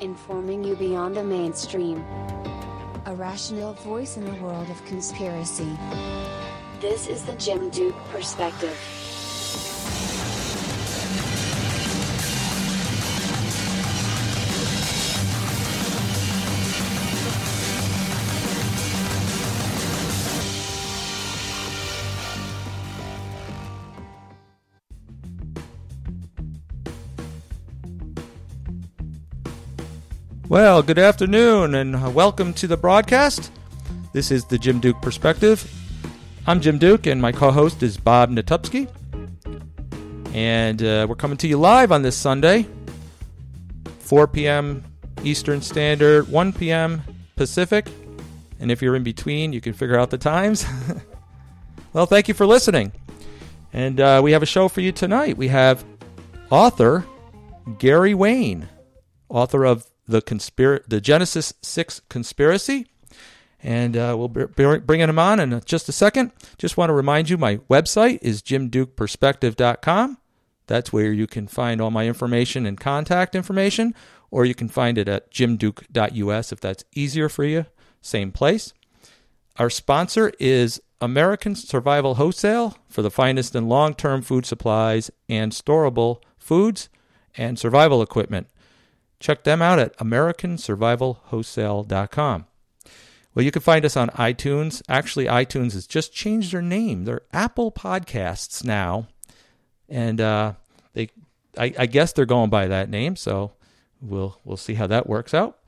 Informing you beyond the mainstream. A rational voice in the world of conspiracy. This is the Jim Duke Perspective. Well, good afternoon and welcome to the broadcast. This is the Jim Duke Perspective. I'm Jim Duke and my co host is Bob Natupski. And uh, we're coming to you live on this Sunday, 4 p.m. Eastern Standard, 1 p.m. Pacific. And if you're in between, you can figure out the times. well, thank you for listening. And uh, we have a show for you tonight. We have author Gary Wayne, author of the conspir- the Genesis 6 conspiracy. And uh, we'll be bringing him on in just a second. Just want to remind you my website is jimdukeperspective.com. That's where you can find all my information and contact information, or you can find it at jimduke.us if that's easier for you. Same place. Our sponsor is American Survival Wholesale for the finest in long term food supplies and storable foods and survival equipment. Check them out at AmericanSurvivalWholesale.com. Well, you can find us on iTunes. Actually, iTunes has just changed their name. They're Apple Podcasts now, and uh, they, I, I guess they're going by that name. So we'll we'll see how that works out.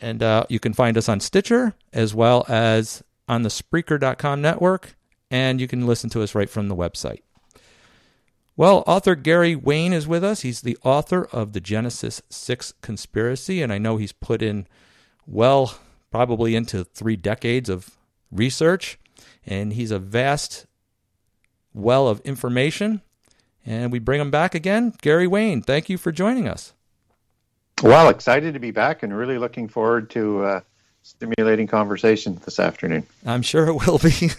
And uh, you can find us on Stitcher as well as on the Spreaker.com network, and you can listen to us right from the website. Well, author Gary Wayne is with us. He's the author of the Genesis 6 conspiracy, and I know he's put in, well, probably into three decades of research, and he's a vast well of information. And we bring him back again. Gary Wayne, thank you for joining us. Well, excited to be back and really looking forward to uh, stimulating conversation this afternoon. I'm sure it will be.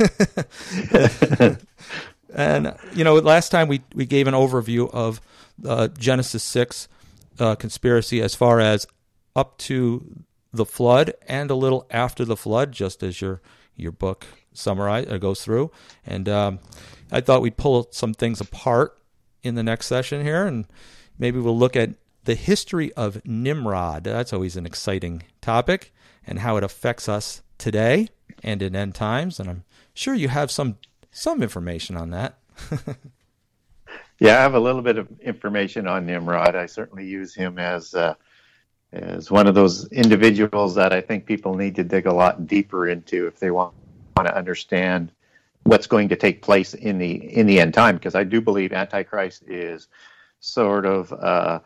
And you know, last time we we gave an overview of uh, Genesis six uh, conspiracy as far as up to the flood and a little after the flood, just as your your book summarize uh, goes through. And um, I thought we'd pull some things apart in the next session here, and maybe we'll look at the history of Nimrod. That's always an exciting topic, and how it affects us today and in end times. And I'm sure you have some some information on that. yeah, I have a little bit of information on Nimrod. I certainly use him as uh, as one of those individuals that I think people need to dig a lot deeper into if they want, want to understand what's going to take place in the in the end time. Because I do believe Antichrist is sort of uh,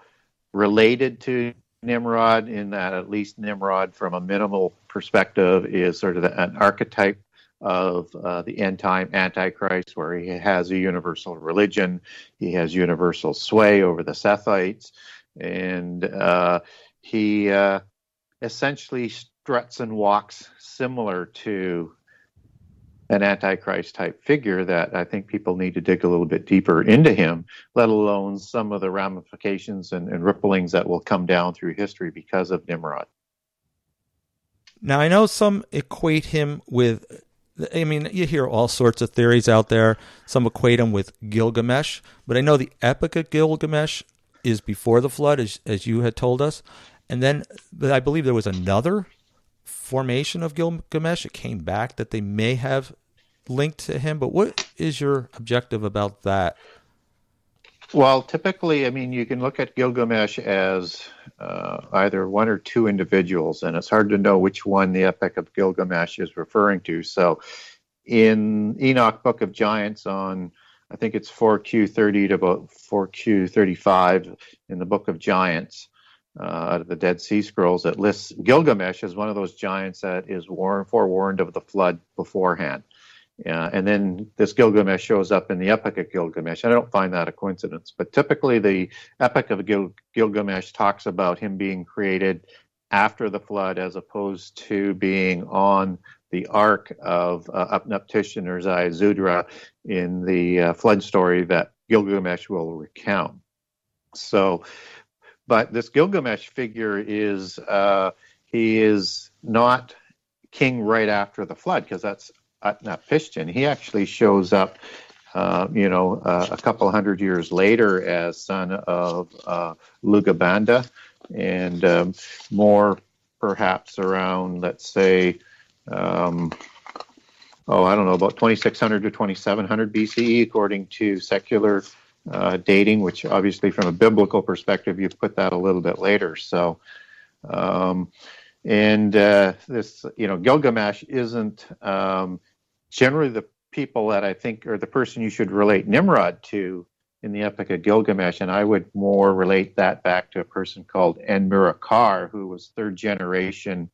related to Nimrod in that at least Nimrod, from a minimal perspective, is sort of an archetype of uh, the end time Antichrist, where he has a universal religion, he has universal sway over the Sethites, and uh, he uh, essentially struts and walks similar to an Antichrist type figure that I think people need to dig a little bit deeper into him, let alone some of the ramifications and, and ripplings that will come down through history because of Nimrod. Now, I know some equate him with I mean, you hear all sorts of theories out there. Some equate him with Gilgamesh, but I know the Epic of Gilgamesh is before the flood, as, as you had told us. And then, I believe there was another formation of Gilgamesh. It came back that they may have linked to him. But what is your objective about that? Well, typically, I mean, you can look at Gilgamesh as uh, either one or two individuals, and it's hard to know which one the Epic of Gilgamesh is referring to. So, in Enoch Book of Giants on I think it's 4Q30 to about 4Q35 in the Book of Giants uh, out of the Dead Sea Scrolls that lists Gilgamesh as one of those giants that is warned, forewarned of the flood beforehand. Uh, and then this Gilgamesh shows up in the Epic of Gilgamesh. I don't find that a coincidence, but typically the Epic of Gil- Gilgamesh talks about him being created after the flood as opposed to being on the ark of uh, Upnuptish or Ziusudra in the uh, flood story that Gilgamesh will recount. So, but this Gilgamesh figure is, uh, he is not king right after the flood because that's Utnapishtim. He actually shows up, uh, you know, uh, a couple hundred years later as son of uh, Lugabanda and um, more perhaps around, let's say, um, oh, I don't know, about 2600 to 2700 BCE, according to secular uh, dating, which obviously from a biblical perspective, you put that a little bit later. So, um, and uh, this, you know, Gilgamesh isn't um, generally the people that I think are the person you should relate Nimrod to in the Epic of Gilgamesh, and I would more relate that back to a person called Enmerkar, who was third generation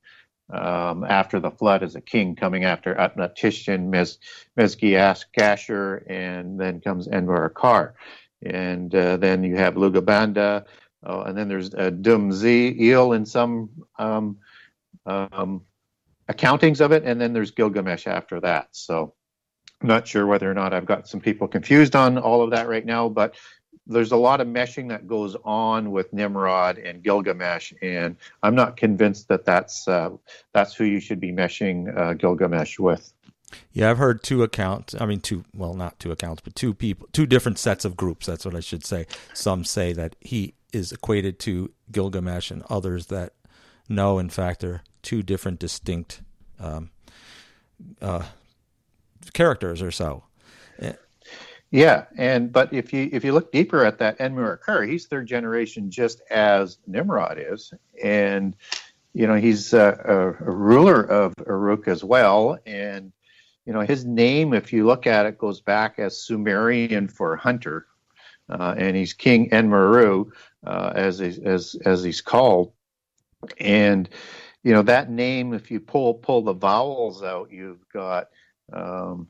um, after the flood as a king, coming after Utnapishtim, Mez, Mezgiasgasher, and then comes Enmerkar. And uh, then you have Lugabanda, uh, and then there's uh, Dumzi Eel in some um, um, accountings of it, and then there's Gilgamesh after that. So I'm not sure whether or not I've got some people confused on all of that right now, but there's a lot of meshing that goes on with Nimrod and Gilgamesh, and I'm not convinced that that's uh, that's who you should be meshing uh, Gilgamesh with. Yeah, I've heard two accounts. I mean, two well, not two accounts, but two people, two different sets of groups. That's what I should say. Some say that he is equated to Gilgamesh, and others that no, in fact, they're two different, distinct um, uh, characters or so. Yeah, and but if you if you look deeper at that Enmerkar, he's third generation, just as Nimrod is, and you know he's a, a, a, ruler of Uruk as well, and you know his name, if you look at it, goes back as Sumerian for hunter, uh, and he's King Enmeru uh, as as as he's called, and you know that name, if you pull pull the vowels out, you've got um,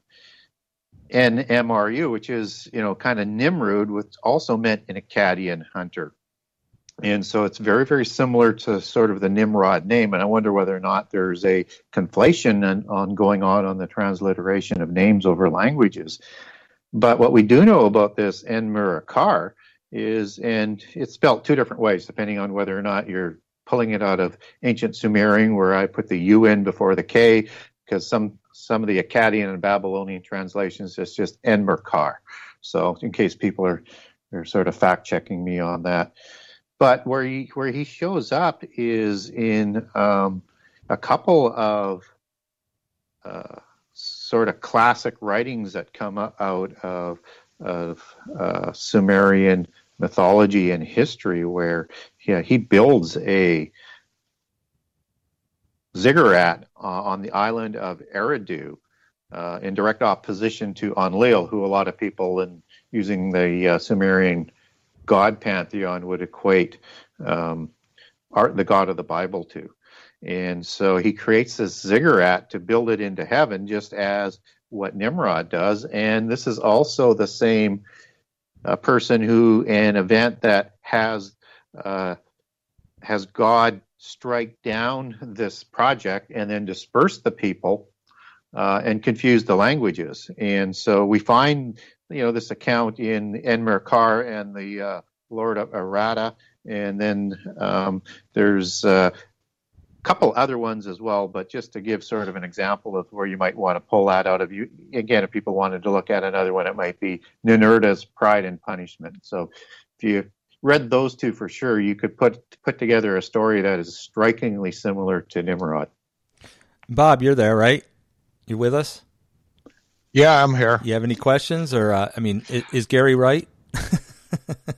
NMRU, which is you know kind of Nimrud, which also meant an Akkadian hunter. And so it's very, very similar to sort of the Nimrod name. And I wonder whether or not there's a conflation on, on going on on the transliteration of names over languages. But what we do know about this Enmerkar is, and it's spelled two different ways depending on whether or not you're pulling it out of ancient Sumerian, where I put the U in before the K, because some some of the Akkadian and Babylonian translations it's just Enmerkar. So in case people are are sort of fact checking me on that, but where he where he shows up is in um, a couple of uh, sort of classic writings that come out of of uh, Sumerian mythology and history, where yeah, he builds a ziggurat uh, on the island of Eridu uh, in direct opposition to Enlil, who a lot of people in using the uh, Sumerian god pantheon would equate um, art, the god of the Bible to. And so he creates this ziggurat to build it into heaven, just as what Nimrod does. And this is also the same uh, person who, an event that has uh, has God strike down this project and then disperse the people uh, and confuse the languages. And so we find, you know, this account in Enmerkar and the uh, Lord of Aratta, and then um, there's uh, a couple other ones as well. But just to give sort of an example of where you might want to pull that out of you, again, if people wanted to look at another one, it might be Ninurta's Pride and Punishment. So if you read those two for sure, you could put put together a story that is strikingly similar to Nimrod. Bob, you're there, right? You with us? Yeah, I'm here. You have any questions, or uh, I mean, is, is Gary right?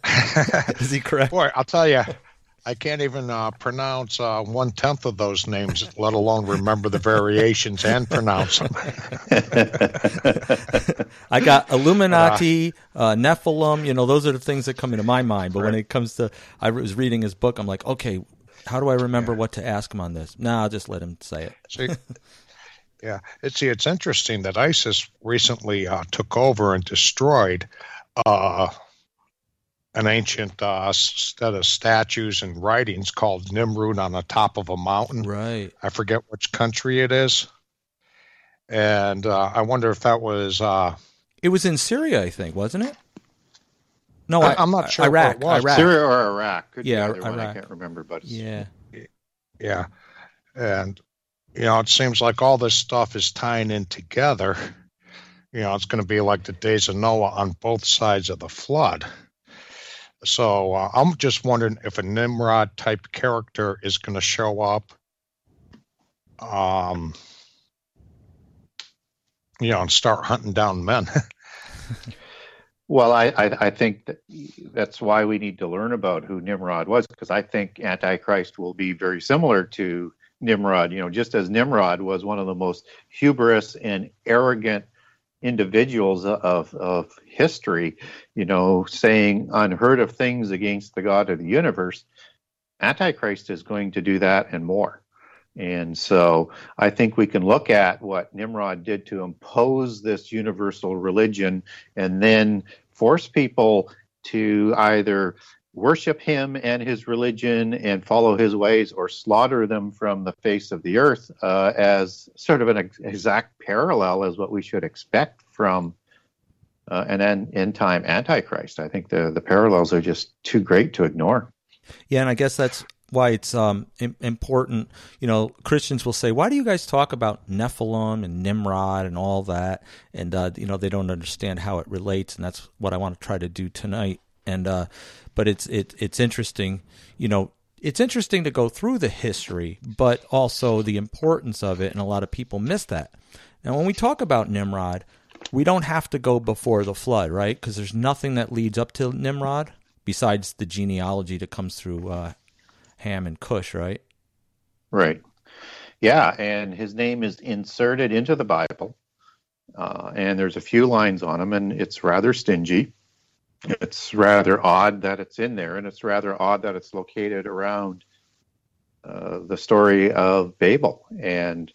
is he correct? Boy, I'll tell you, I can't even uh, pronounce uh, one tenth of those names, let alone remember the variations and pronounce them. I got Illuminati, uh, Nephilim. You know, those are the things that come into my mind. But when it comes to, I was reading his book. I'm like, okay, how do I remember what to ask him on this? Nah, I'll just let him say it. See, yeah, it's see, it's interesting that ISIS recently uh, took over and destroyed uh, an ancient uh, set of statues and writings called Nimrud on the top of a mountain. Right. I forget which country it is, and uh, I wonder if that was. Uh, It was in Syria, I think, wasn't it? No, I- I, I'm not sure Iraq. where it was. Iraq. Syria or Iraq? Could Yeah, be either one. I can't remember, but it's, Yeah. Yeah. And, you know, it seems like all this stuff is tying in together. You know, it's going to be like the days of Noah on both sides of the flood. So uh, I'm just wondering if a Nimrod type character is going to show up. Um, you know, and start hunting down men. Well, I, I, I think that that's why we need to learn about who Nimrod was, because I think Antichrist will be very similar to Nimrod. You know, just as Nimrod was one of the most hubris and arrogant individuals of, of history, you know, saying unheard of things against the God of the universe, Antichrist is going to do that and more. And so I think we can look at what Nimrod did to impose this universal religion and then force people to either worship him and his religion and follow his ways or slaughter them from the face of the earth uh, as sort of an ex- exact parallel as what we should expect from uh, an end, end time antichrist. I think the, the parallels are just too great to ignore. Yeah, and I guess that's why it's um, important. You know, Christians will say, "Why do you guys talk about Nephilim and Nimrod and all that?" And uh, you know, they don't understand how it relates, and that's what I want to try to do tonight. And uh, but it's it it's interesting. You know, it's interesting to go through the history, but also the importance of it, and a lot of people miss that. Now, when we talk about Nimrod, we don't have to go before the flood, right? Because there's nothing that leads up to Nimrod besides the genealogy that comes through uh, Ham and Cush, right? Right. Yeah, and his name is inserted into the Bible, uh, and there's a few lines on him, and it's rather stingy. It's rather odd that it's in there, and it's rather odd that it's located around uh, the story of Babel. And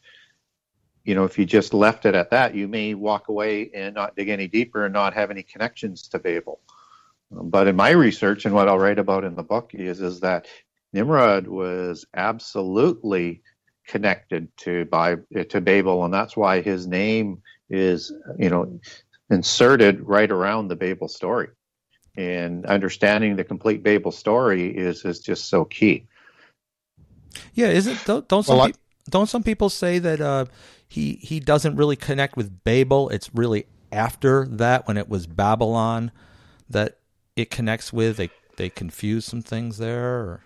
you know, if you just left it at that, you may walk away and not dig any deeper and not have any connections to Babel. But in my research and what I'll write about in the book is is that Nimrod was absolutely connected to by to Babel, and that's why his name is you know inserted right around the Babel story. And understanding the complete Babel story is is just so key. Yeah, is it? don't, don't some Well, I- peop- don't some people say that uh, he he doesn't really connect with Babel? It's really after that when it was Babylon that it connects with. They they confuse some things there. Or?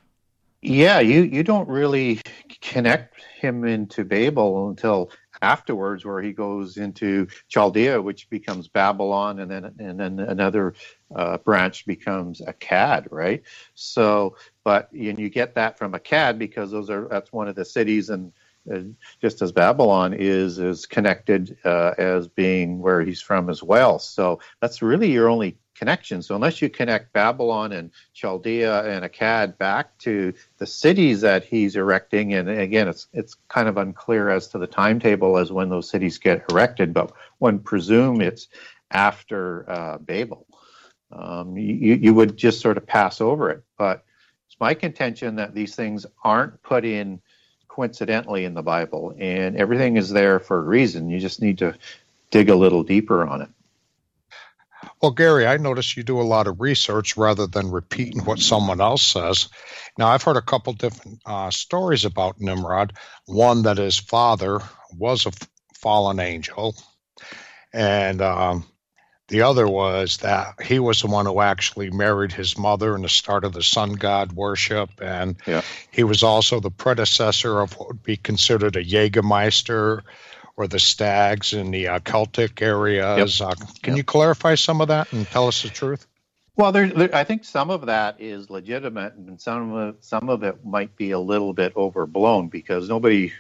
Yeah, you you don't really connect him into Babel until afterwards, where he goes into Chaldea, which becomes Babylon, and then and then another uh, branch becomes Akkad, right? So, but and you get that from Akkad because those are that's one of the cities, and just as Babylon is is connected uh, as being where he's from as well. So that's really your only connection. So unless you connect Babylon and Chaldea and Akkad back to the cities that he's erecting, and again, it's it's kind of unclear as to the timetable as when those cities get erected, but one presume it's after uh, Babel. Um, you, you would just sort of pass over it, but it's my contention that these things aren't put in coincidentally in the Bible, and everything is there for a reason. You just need to dig a little deeper on it. Well, Gary, I notice you do a lot of research rather than repeating what someone else says. Now, I've heard a couple different uh, stories about Nimrod. One that his father was a fallen angel, and um, the other was that he was the one who actually married his mother and the start of the sun god worship, and Yeah. he was also the predecessor of what would be considered a Jägermeister or the stags in the uh, Celtic areas. Uh, can Yep. you clarify some of that and tell us the truth? Well, there, there, I think some of that is legitimate, and some of some of it might be a little bit overblown because nobody,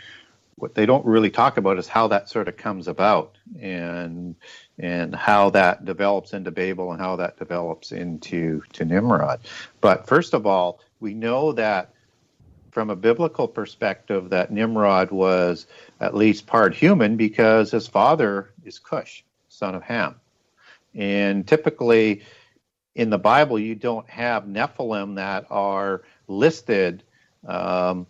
what they don't really talk about is how that sort of comes about, and and how that develops into Babel and how that develops into to Nimrod. But first of all, we know that from a biblical perspective, that Nimrod was at least part human because his father is Cush, son of Ham, and typically in the Bible, you don't have Nephilim that are listed um,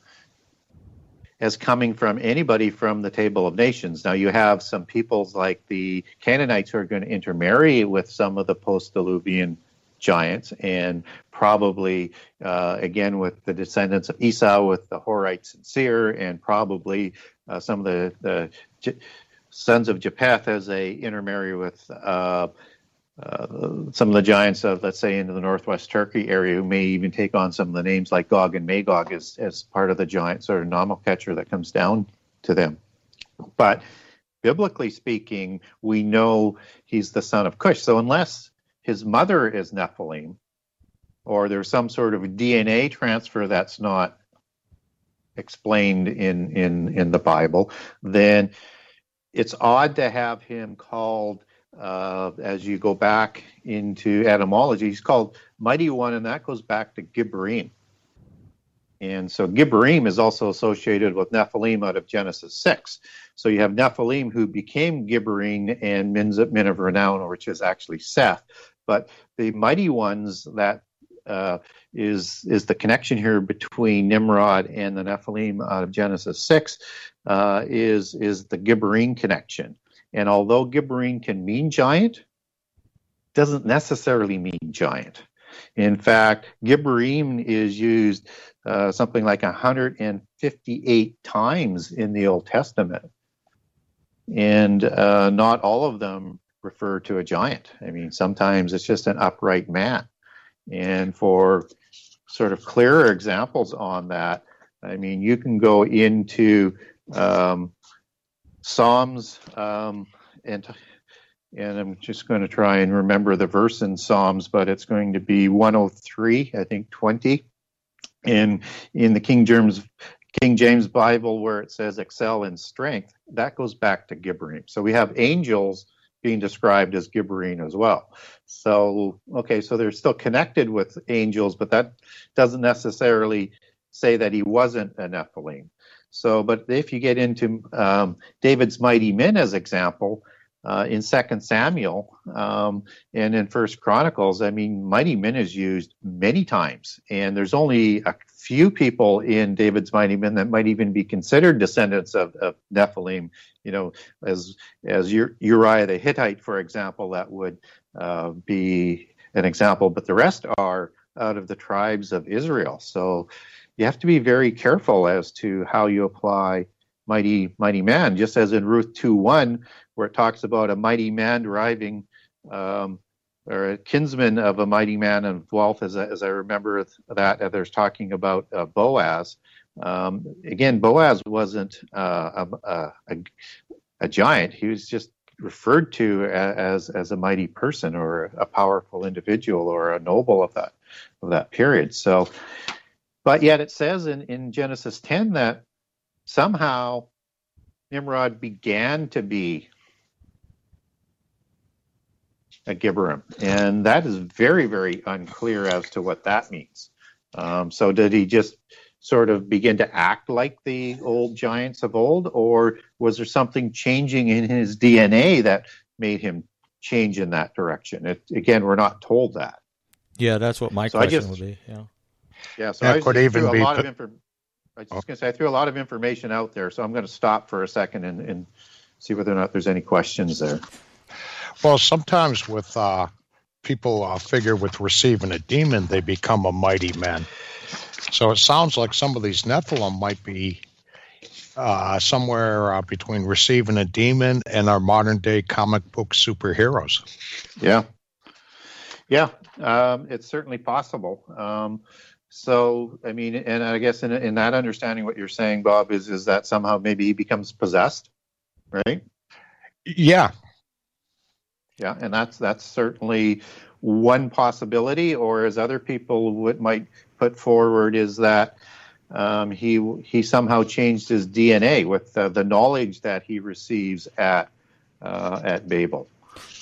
as coming from anybody from the Table of Nations. Now, you have some peoples like the Canaanites who are going to intermarry with some of the post diluvian giants, and probably uh, again with the descendants of Esau, with the Horites and Seir, and probably uh, some of the, the J- sons of Japheth as they intermarry with. Uh, uh, some of the giants of, let's say, into the northwest Turkey area, who may even take on some of the names like Gog and Magog as, as part of the giant sort of nomenclature that comes down to them. But biblically speaking, we know he's the son of Cush. So unless his mother is Nephilim, or there's some sort of DNA transfer that's not explained in in in the Bible, then it's odd to have him called uh, as you go back into etymology. He's called Mighty One, and that goes back to Gibborim. And so Gibborim is also associated with Nephilim out of Genesis 6. So you have Nephilim who became Gibborim and men of renown, which is actually Seth. But the mighty ones that uh, is is the connection here between Nimrod and the Nephilim out of Genesis 6 uh, is is the Gibborim connection. And although Gibborim can mean giant, doesn't necessarily mean giant. In fact, Gibborim is used uh, something like 158 times in the Old Testament. And uh, not all of them refer to a giant. I mean, sometimes it's just an upright man. And for sort of clearer examples on that, I mean, you can go into um, Psalms, um, and and I'm just going to try and remember the verse in Psalms, but it's going to be 103, I think 20, in in the King James King James Bible where it says excel in strength. That goes back to Gibborim. So we have angels being described as Gibborim as well. So okay, so they're still connected with angels, but that doesn't necessarily say that he wasn't a Nephilim. So, but if you get into um, David's mighty men as example, uh, in Second Samuel um, and in First Chronicles, I mean, mighty men is used many times, and there's only a few people in David's mighty men that might even be considered descendants of, of Nephilim. You know, as as Uriah the Hittite, for example, that would uh, be an example, but the rest are out of the tribes of Israel. So you have to be very careful as to how you apply mighty mighty man just as in ruth 2 1 where it talks about a mighty man driving um, or a kinsman of a mighty man of wealth as, as i remember that there's talking about uh, boaz. Um, again boaz wasn't uh, a, a, a, giant. He was just referred to as as a mighty person or a powerful individual or a noble of that of that period. So but yet it says in, in Genesis 10 that somehow Nimrod began to be a Gibborim. And that is very, very unclear as to what that means. Um, so did he just sort of begin to act like the old giants of old, or was there something changing in his DNA that made him change in that direction? It, again, we're not told that. Yeah, that's what my so question just, would be. Yeah. Yeah, so that I could even be. A lot of infor- I was just going to say I threw a lot of information out there, so I'm going to stop for a second and, and see whether or not there's any questions there. Well, sometimes with uh, people uh, figure with receiving a demon, they become a mighty man. So it sounds like some of these Nephilim might be uh, somewhere uh, between receiving a demon and our modern day comic book superheroes. Yeah. Yeah, um, it's certainly possible. Um, so, I mean, and I guess in, in that understanding, what you're saying, Bob, is is that somehow maybe he becomes possessed, right? Yeah. yeah, and that's that's certainly one possibility. Or as other people would might put forward, is that um, he he somehow changed his DNA with uh, the knowledge that he receives at uh, at Babel.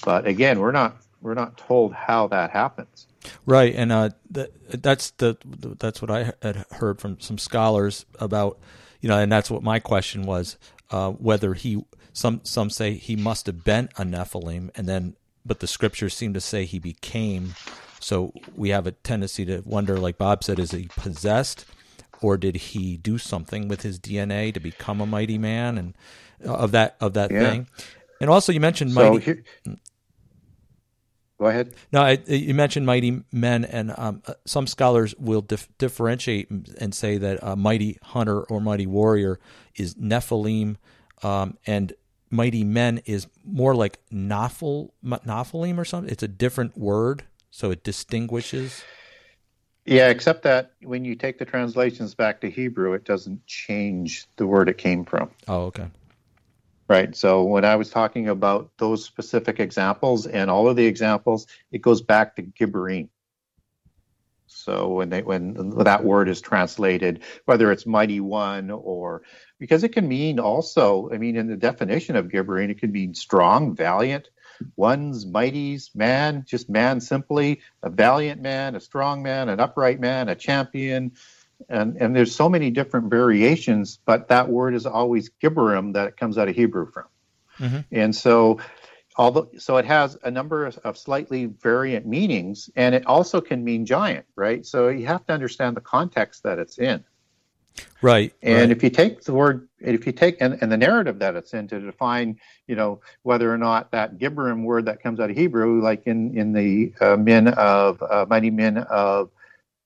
But again, we're not we're not told how that happens. Right, and uh, that's the that's what I had heard from some scholars about, you know, and that's what my question was uh, whether he some some say he must have been a Nephilim, and then but the scriptures seem to say he became. So we have a tendency to wonder, like Bob said, is he possessed, or did he do something with his DNA to become a mighty man and uh, of that of that yeah. thing? And also, you mentioned so mighty. Here, Go ahead. No, I, you mentioned mighty men, and um, uh, some scholars will dif- differentiate and say that a mighty hunter or mighty warrior is Nephilim, um, and mighty men is more like Nephil, Nephilim or something. It's a different word, so it distinguishes. Yeah, except that when you take the translations back to Hebrew, it doesn't change the word it came from. Oh, okay. Right. So when I was talking about those specific examples and all of the examples, it goes back to Gibborim. So when they when that word is translated, whether it's mighty one or because it can mean also, I mean, in the definition of Gibborim, it can mean strong, valiant, ones, mighties, man, just man simply, a valiant man, a strong man, an upright man, a champion, and and there's so many different variations, but that word is always Gibborim that it comes out of Hebrew from, mm-hmm. and so although so it has a number of, of, slightly variant meanings, and it also can mean giant, right? So you have to understand the context that it's in. Right. And right. if you take the word, if you take and, and, the narrative that it's in to define, you know, whether or not that Gibborim word that comes out of Hebrew, like in in the uh, men of uh, mighty men of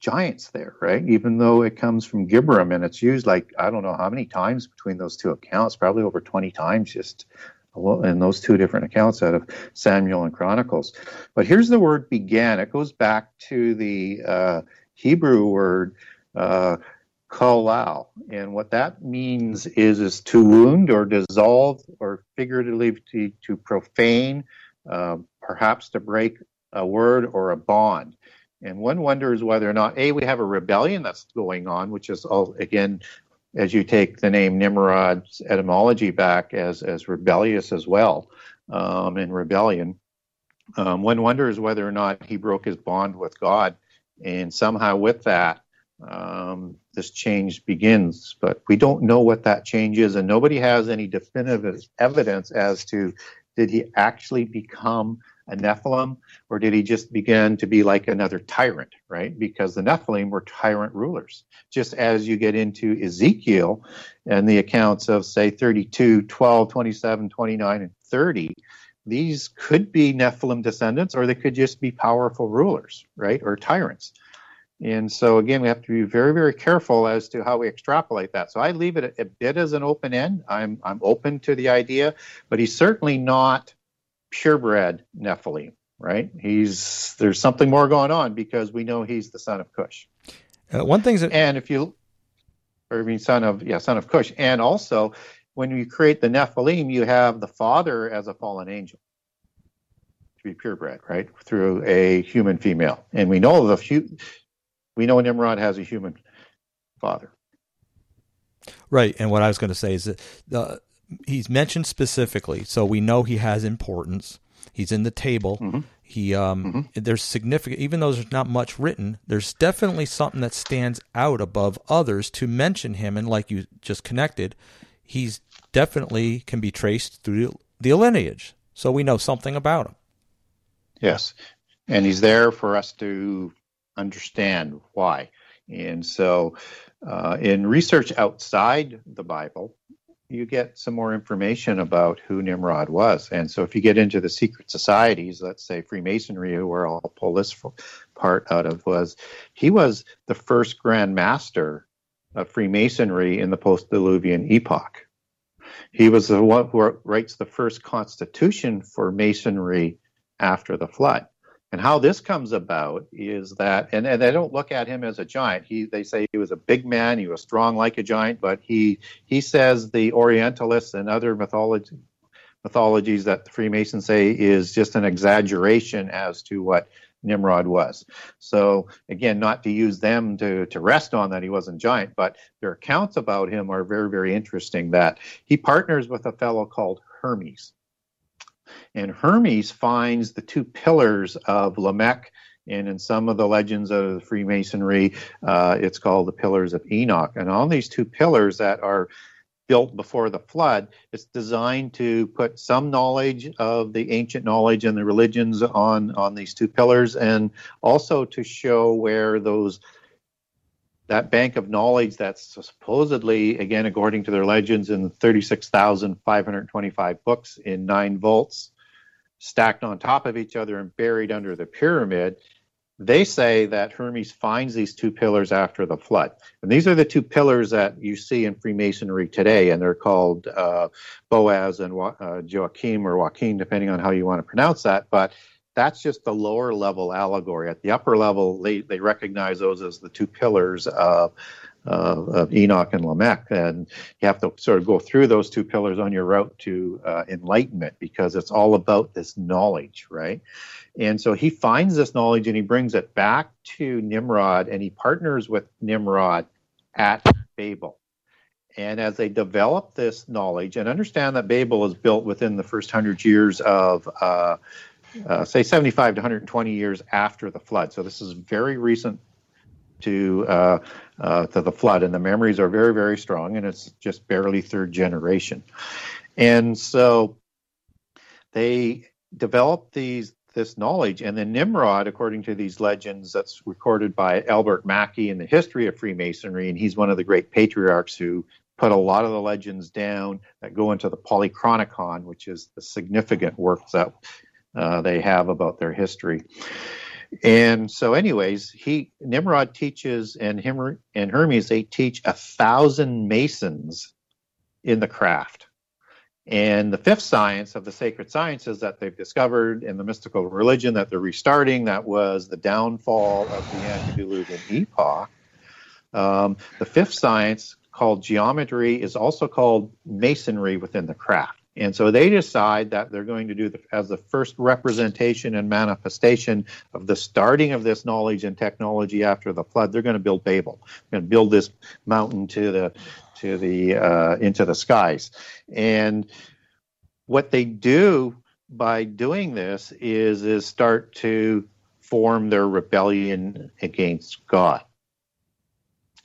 giants there, right? Even though it comes from Gibborim and it's used like I don't know how many times between those two accounts, probably over 20 times just in those two different accounts out of Samuel and Chronicles. But here's the word began. It goes back to the uh, Hebrew word uh, kolal, and what that means is is to wound or dissolve or figuratively to, to profane, uh, perhaps to break a word or a bond. And one wonders whether or not a we have a rebellion that's going on, which is all again as you take the name Nimrod's etymology back as as rebellious as well, um, in rebellion. Um, one wonders whether or not he broke his bond with God and somehow with that, um, this change begins. But we don't know what that change is, and nobody has any definitive evidence as to did he actually become a Nephilim, or did he just begin to be like another tyrant, right? Because the Nephilim were tyrant rulers. Just as you get into Ezekiel and the accounts of, say, 32, 12, 27, 29, and 30, these could be Nephilim descendants, or they could just be powerful rulers, right, or tyrants. And so again, we have to be very, very careful as to how we extrapolate that. So I leave it a, bit as an open end. I'm I'm open to the idea, but he's certainly not purebred Nephilim, right? He's there's something more going on because we know he's the son of Cush. Uh, one thing's that, and if you, or I mean, son of yeah, son of Cush, and also when you create the Nephilim, you have the father as a fallen angel to be purebred, right, through a human female. And we know the we know Nimrod has a human father. Right, and what I was going to say is that the he's mentioned specifically, so we know he has importance. He's in the table. Mm-hmm. He um, there's significant, even though there's not much written. There's definitely something that stands out above others to mention him, and like you just connected, he's definitely can be traced through the lineage, so we know something about him. Yes. And he's there for us to understand why. And so, uh, in research outside the Bible, you get some more information about who Nimrod was. And so, if you get into the secret societies, let's say Freemasonry, where I'll pull this part out of, was he was the first Grand Master of Freemasonry in the post Diluvian epoch. He was the one who writes the first constitution for Masonry after the flood. And how this comes about is that, and, and they don't look at him as a giant. He, they say he was a big man, he was strong like a giant, but he, he says the Orientalists and other mythology, mythologies that the Freemasons say is just an exaggeration as to what Nimrod was. So again, not to use them to, to rest on that he wasn't giant, but their accounts about him are very, very interesting that he partners with a fellow called Hermes. And Hermes finds the two pillars of Lamech, and in some of the legends of Freemasonry, uh, it's called the Pillars of Enoch. And on these two pillars that are built before the flood, it's designed to put some knowledge of the ancient knowledge and the religions on on these two pillars, and also to show where those that bank of knowledge that's supposedly, again, according to their legends, in 36,525 books in nine vaults, stacked on top of each other and buried under the pyramid. They say that Hermes finds these two pillars after the flood. And these are the two pillars that you see in Freemasonry today, and they're called uh, Boaz and uh, Joachim or Joaquin, depending on how you want to pronounce that. But that's just the lower level allegory. At the upper level, they, they recognize those as the two pillars of, of Enoch and Lamech. And you have to sort of go through those two pillars on your route to uh, enlightenment because it's all about this knowledge, right? And so he finds this knowledge and he brings it back to Nimrod and he partners with Nimrod at Babel. And as they develop this knowledge and understand that Babel is built within the first hundred years of uh, uh, say 75 to 120 years after the flood. So this is very recent to uh, uh, to the flood, and the memories are very very strong, and it's just barely third generation. And so they developed these this knowledge, and then Nimrod, according to these legends, that's recorded by Albert Mackey in the history of Freemasonry, and he's one of the great patriarchs who put a lot of the legends down that go into the Polychronicon, which is the significant work that uh, they have about their history. And so, anyways, he Nimrod teaches, and him and Hermes they teach a thousand masons in the craft. And the fifth science of the sacred sciences that they've discovered in the mystical religion that they're restarting, that was the downfall of the antediluvian epoch. Um, the fifth science, called geometry, is also called masonry within the craft. And so they decide that they're going to do the, as the first representation and manifestation of the starting of this knowledge and technology after the flood. They're going to build Babel. To build this mountain to the to the uh, into the skies. And what they do by doing this is is start to form their rebellion against God.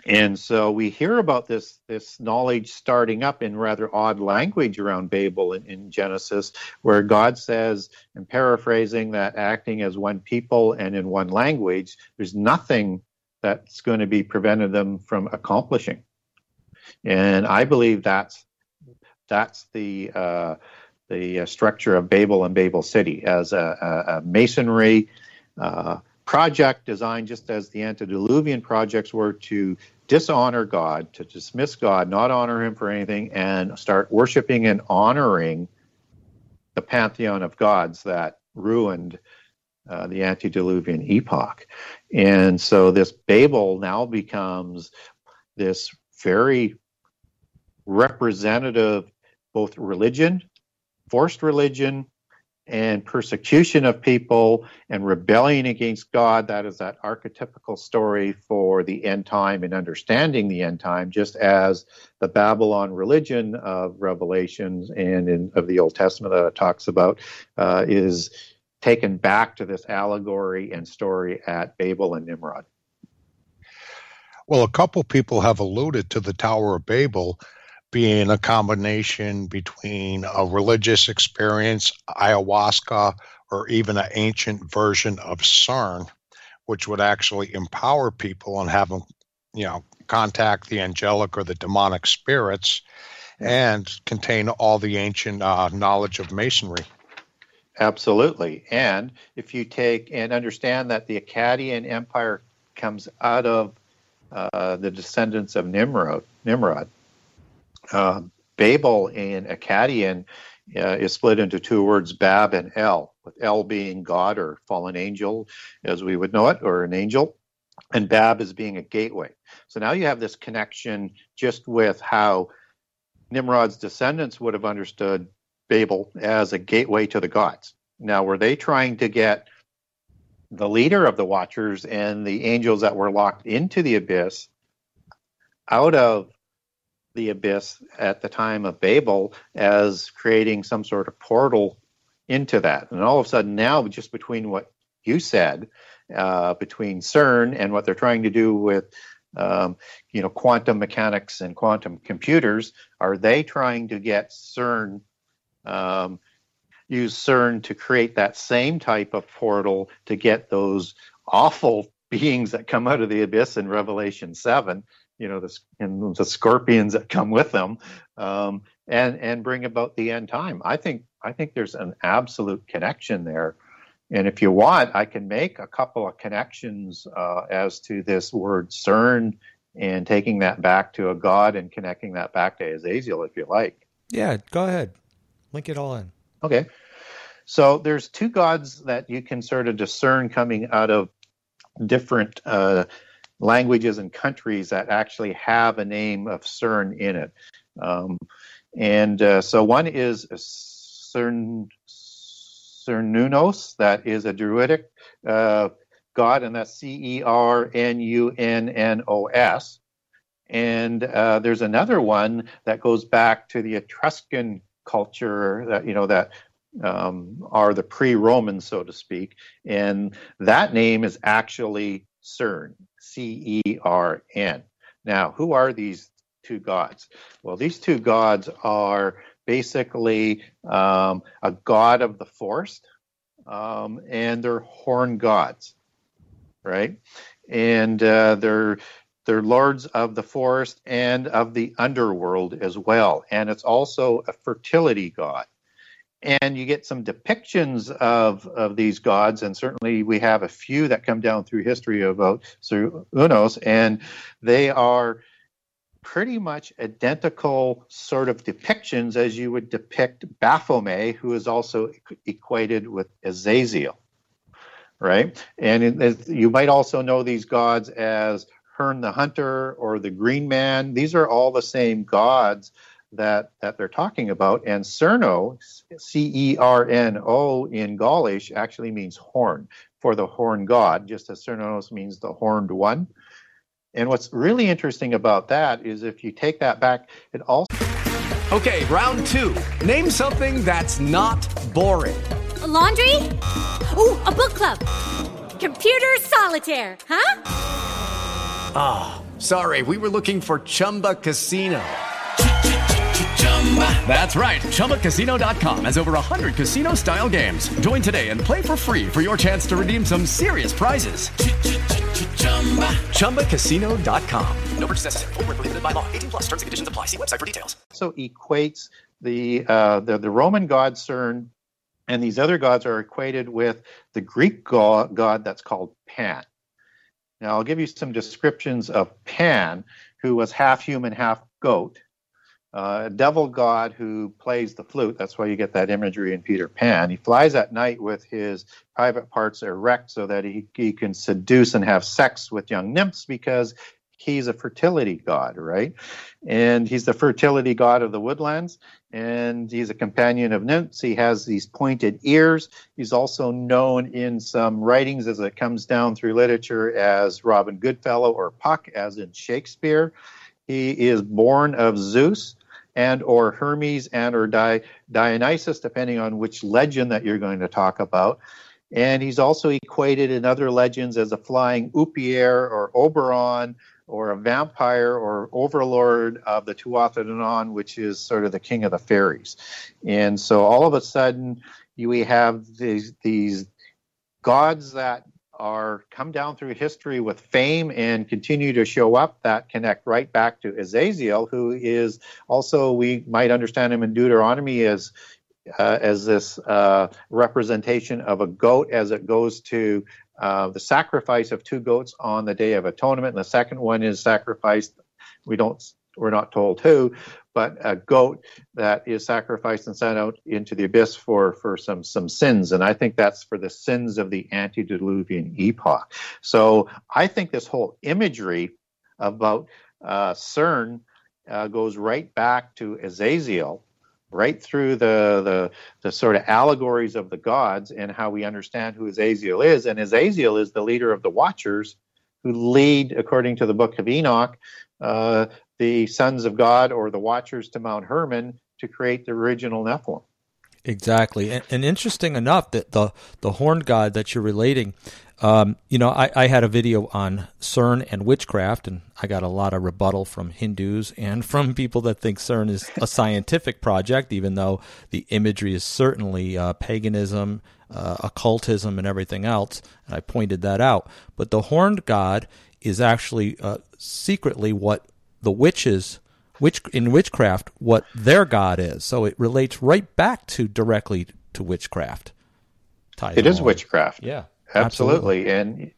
And so we hear about this this knowledge starting up in rather odd language around Babel in, in, Genesis, where God says, and paraphrasing, that acting as one people and in one language, there's nothing that's going to be prevented them from accomplishing. And I believe that's that's the uh, the structure of Babel and Babel City as a, a, a masonry. Uh, project designed just as the antediluvian projects were to dishonor God, to dismiss God, not honor him for anything, and start worshiping and honoring the pantheon of gods that ruined uh, the antediluvian epoch. And so this Babel now becomes this very representative, both religion, forced religion, and persecution of people and rebellion against God. That is that archetypical story for the end time and understanding the end time, just as the Babylon religion of Revelations and in, of the Old Testament that it talks about uh, is taken back to this allegory and story at Babel and Nimrod. Well, a couple people have alluded to the Tower of Babel being a combination between a religious experience, ayahuasca, or even an ancient version of CERN, which would actually empower people and have them, you know, contact the angelic or the demonic spirits and contain all the ancient uh, knowledge of masonry. Absolutely. And if you take and understand that the Akkadian Empire comes out of uh, the descendants of Nimrod, Nimrod, uh, Babel in Akkadian uh, is split into two words, Bab and El, with El being God or fallen angel, as we would know it, or an angel, and Bab as being a gateway. So now you have this connection just with how Nimrod's descendants would have understood Babel as a gateway to the gods. Now, were they trying to get the leader of the Watchers and the angels that were locked into the abyss out of the abyss at the time of Babel as creating some sort of portal into that. And all of a sudden, now, just between what you said, uh, between CERN and what they're trying to do with, um, you know, quantum mechanics and quantum computers, are they trying to get CERN, um, use CERN to create that same type of portal to get those awful beings that come out of the abyss in Revelation 7 you know the and the scorpions that come with them, um, and and bring about the end time. I think I think there's an absolute connection there. And if you want, I can make a couple of connections uh, as to this word CERN and taking that back to a god and connecting that back to Azazel, if you like. Yeah, go ahead. Link it all in. Okay. So there's two gods that you can sort of discern coming out of different uh, languages and countries that actually have a name of CERN in it. Um, and uh, so one is CERN, Cernunnos, that is a Druidic uh, god, and that's C E R N U N N O S. And uh, there's another one that goes back to the Etruscan culture that you know that um, are the pre-Romans, so to speak, and that name is actually CERN, C E R N. Now, who are these two gods? Well, these two gods are basically um, a god of the forest, um, and they're horn gods, right? And uh, they're they're lords of the forest and of the underworld as well. And it's also a fertility god and you get some depictions of, of these gods, and certainly we have a few that come down through history of about Unos, and they are pretty much identical sort of depictions as you would depict Baphomet, who is also equated with Azazel, right? And it, you might also know these gods as Herne the Hunter or the Green Man. These are all the same gods that that they're talking about. And Cerno, C E R N O in Gaulish, actually means horn for the horn god, just as Cernos means the horned one. And what's really interesting about that is if you take that back, it also. Okay, round two. Name something that's not boring. A laundry? Ooh, a book club. Computer solitaire, huh? Ah, oh, sorry, we were looking for Chumba Casino. That's right. ChumbaCasino.com has over 100 casino style games. Join today and play for free for your chance to redeem some serious prizes. ChumbaCasino.com. No purchase necessary. Full prohibited by law. 18 plus terms and conditions apply. See website for details. So equates the, uh, the, the Roman god CERN and these other gods are equated with the Greek god, god that's called Pan. Now, I'll give you some descriptions of Pan, who was half human, half goat uh, a devil god who plays the flute. That's why you get that imagery in Peter Pan. He flies at night with his private parts erect so that he, he can seduce and have sex with young nymphs because he's a fertility god, right? And he's the fertility god of the woodlands, and he's a companion of nymphs. He has these pointed ears. He's also known in some writings as it comes down through literature as Robin Goodfellow or Puck, as in Shakespeare. He is born of Zeus and or Hermes and or Di- Dionysus, depending on which legend that you're going to talk about. And he's also equated in other legends as a flying Upier or Oberon or a vampire or overlord of the Tuatha which is sort of the king of the fairies. And so all of a sudden, we have these, these gods that are come down through history with fame and continue to show up that connect right back to Azazel, who is also we might understand him in Deuteronomy as uh, as this uh, representation of a goat as it goes to uh, the sacrifice of two goats on the Day of Atonement. And the second one is sacrificed. We don't. We're not told who, but a goat that is sacrificed and sent out into the abyss for for some some sins. And I think that's for the sins of the antediluvian epoch. So I think this whole imagery about uh, CERN uh, goes right back to Azazel right through the, the, the sort of allegories of the gods and how we understand who Azazel is. And Azazel is the leader of the Watchers, who lead, according to the Book of Enoch, uh, the sons of God or the Watchers to Mount Hermon to create the original Nephilim. Exactly, and, and interesting enough that the the horn god that you're relating um, you know, I, I, had a video on CERN and witchcraft, and I got a lot of rebuttal from Hindus and from people that think CERN is a scientific project, even though the imagery is certainly uh, paganism, uh, occultism, and everything else. And I pointed that out. But the horned god is actually uh, secretly what the witches. Witch, in witchcraft, what their god is, so it relates right back to directly to witchcraft. It is witchcraft. Yeah absolutely, and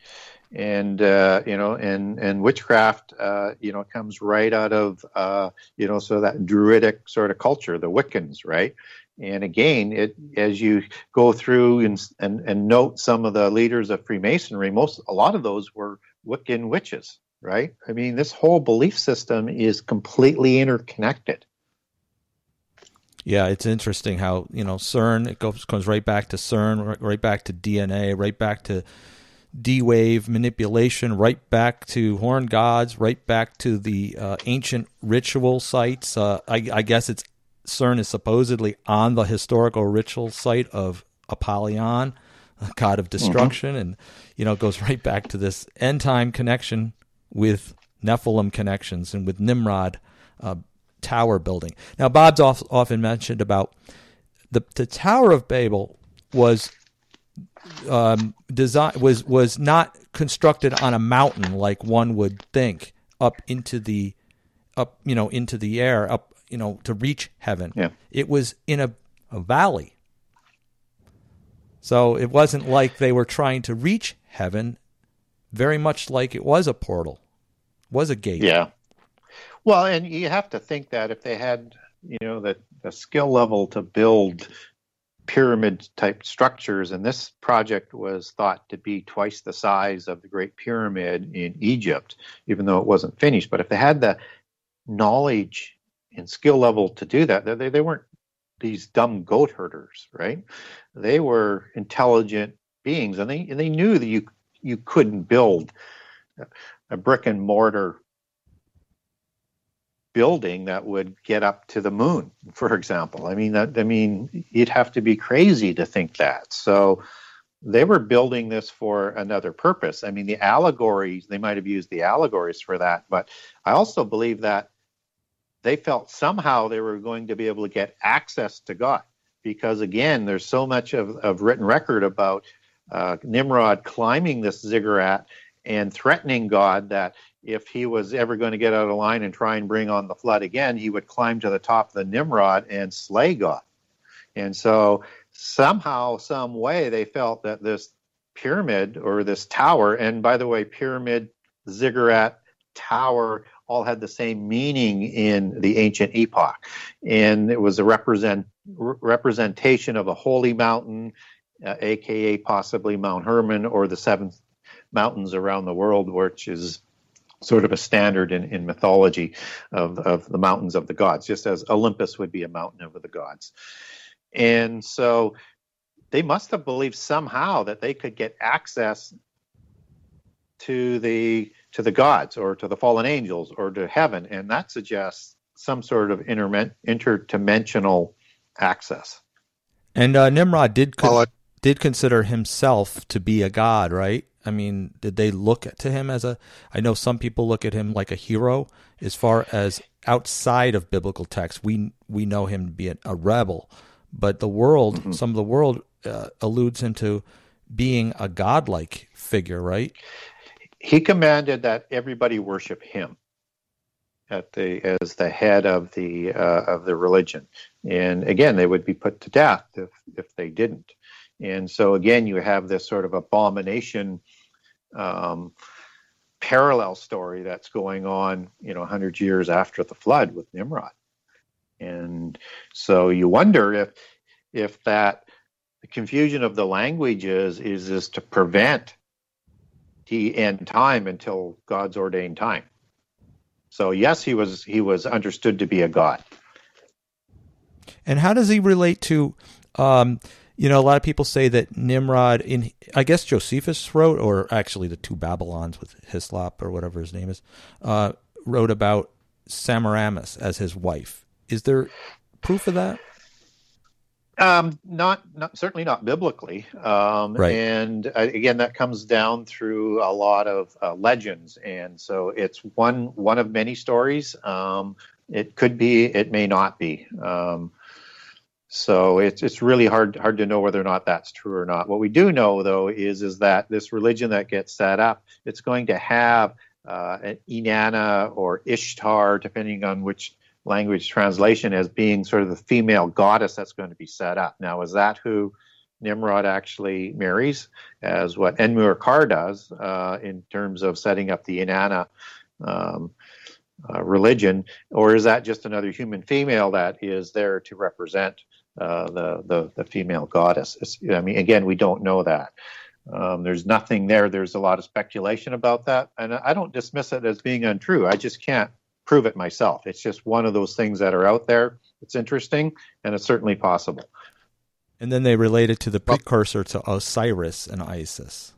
and uh, you know and and witchcraft uh, you know comes right out of uh, you know so that druidic sort of culture the wiccans right and again it as you go through and, and and note some of the leaders of freemasonry most a lot of those were wiccan witches right i mean this whole belief system is completely interconnected yeah, it's interesting how you know CERN it goes comes right back to CERN, right, right back to DNA, right back to D wave manipulation, right back to horn gods, right back to the uh, ancient ritual sites. Uh, I, I, guess it's CERN is supposedly on the historical ritual site of Apollyon, a god of destruction, mm-hmm. and you know it goes right back to this end time connection with Nephilim connections and with Nimrod. Uh, tower building. Now, Bob's often mentioned about the the Tower of Babel was um, design was was not constructed on a mountain like one would think up into the up you know into the air up you know to reach heaven. Yeah. It was in a, a valley. So it wasn't like they were trying to reach heaven, very much like it was a portal, was a gate. Yeah. Well, and you have to think that if they had, you know, the, the skill level to build pyramid type structures, and this project was thought to be twice the size of the Great Pyramid in Egypt, even though it wasn't finished. But if they had the knowledge and skill level to do that, they, they weren't these dumb goat herders, right? They were intelligent beings, and they and they knew that you you couldn't build a brick and mortar building that would get up to the moon, for example. I mean, that, I mean, you'd have to be crazy to think that. So they were building this for another purpose. I mean, the allegories, they might have used the allegories for that, but I also believe that they felt somehow they were going to be able to get access to God. Because again, there's so much of, of written record about uh, Nimrod climbing this ziggurat and threatening God that if he was ever going to get out of line and try and bring on the flood again, he would climb to the top of the Nimrod and slay God. And so somehow, some way, they felt that this pyramid or this tower, and by the way, pyramid, ziggurat, tower, all had the same meaning in the ancient epoch. And it was a represent, representation of a holy mountain, uh, aka possibly Mount Hermon or the seven mountains around the world, which is sort of a standard in, in mythology of, of the mountains of the gods, just as Olympus would be a mountain of the gods. And so they must have believed somehow that they could get access to the to the gods or to the fallen angels or to heaven, and that suggests some sort of intermen- interdimensional access. And uh, Nimrod did con- did consider himself to be a god, right? I mean, did they look to him as a? I know some people look at him like a hero. As far as outside of biblical text, we we know him to be a, a rebel, but the world, mm-hmm. some of the world, uh, alludes him to being a godlike figure, right? He commanded that everybody worship him at the as the head of the uh, of the religion, and again, they would be put to death if if they didn't. And so again, you have this sort of abomination um, parallel story that's going on, you know, 100 years after the flood with Nimrod. And so you wonder if if that the confusion of the languages is is to prevent the end time until God's ordained time. So yes, he was he was understood to be a god. And how does he relate to um, you know, a lot of people say that Nimrod, in I guess Josephus wrote, or actually the two Babylons with Hislop or whatever his name is, uh, wrote about Semiramis as his wife. Is there proof of that? Um, not, not certainly not biblically. Um, right. And uh, again, that comes down through a lot of uh, legends, and so it's one one of many stories. Um, it could be, it may not be. Um, so it's it's really hard hard to know whether or not that's true or not. What we do know though is is that this religion that gets set up, it's going to have uh, an Inanna or Ishtar, depending on which language translation, as being sort of the female goddess that's going to be set up. Now, is that who Nimrod actually marries, as what Enmerkar does uh, in terms of setting up the Inanna? Um, uh, religion, or is that just another human female that is there to represent uh, the, the, the female goddess. It's, I mean, again, we don't know that. Um, there's nothing there. There's a lot of speculation about that, and I don't dismiss it as being untrue. I just can't prove it myself. It's just one of those things that are out there. It's interesting, and it's certainly possible. And then they relate it to the precursor to Osiris and Isis.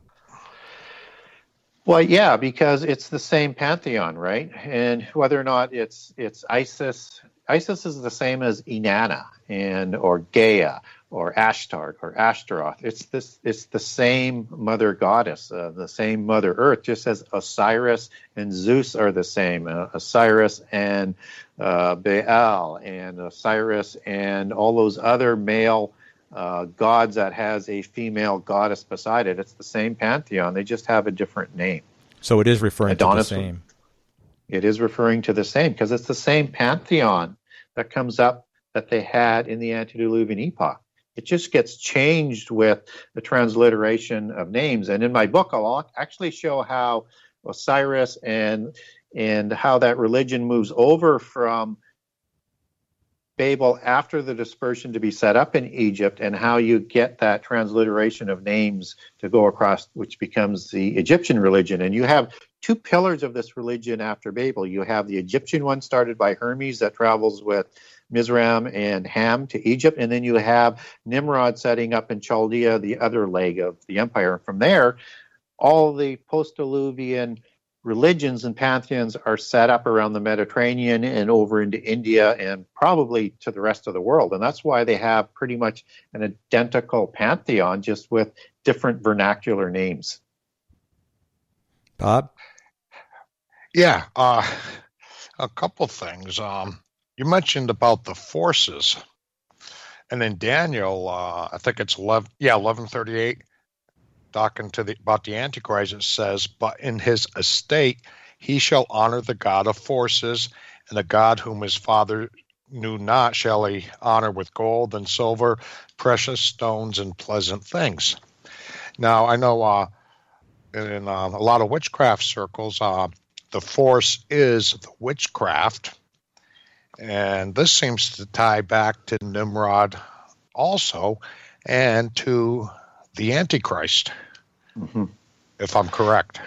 Well, yeah, because it's the same pantheon, right? And whether or not it's it's Isis Isis is the same as Inanna and or Gaia or Ashtart or Ashtaroth. It's this. It's the same mother goddess, uh, the same Mother Earth. Just as Osiris and Zeus are the same. Uh, Osiris and uh, Baal and Osiris and all those other male uh, gods that has a female goddess beside it. It's the same pantheon. They just have a different name. So it is referring Adonis, to the same. It is referring to the same because it's the same pantheon that comes up that they had in the antediluvian epoch. It just gets changed with the transliteration of names. And in my book, I'll actually show how Osiris and and how that religion moves over from Babel after the dispersion to be set up in Egypt, and how you get that transliteration of names to go across, which becomes the Egyptian religion. And you have two pillars of this religion after Babel. You have the Egyptian one started by Hermes that travels with Mizraim and Ham to Egypt, and then you have Nimrod setting up in Chaldea the other leg of the empire. From there, all the post-diluvian religions and pantheons are set up around the Mediterranean and over into India and probably to the rest of the world. And that's why they have pretty much an identical pantheon, just with different vernacular names. Bob? Yeah, uh, a couple things. Um, you mentioned about the forces, and then Daniel, uh, I think it's eleven, yeah, eleven thirty-eight talking to the about the Antichrist, it says, "But in his estate he shall honor the God of forces, and the God whom his father knew not shall he honor with gold and silver, precious stones, and pleasant things." Now I know uh, in uh, a lot of witchcraft circles, uh, the force is the witchcraft, and this seems to tie back to Nimrod also, and to the Antichrist mm-hmm. if I'm correct.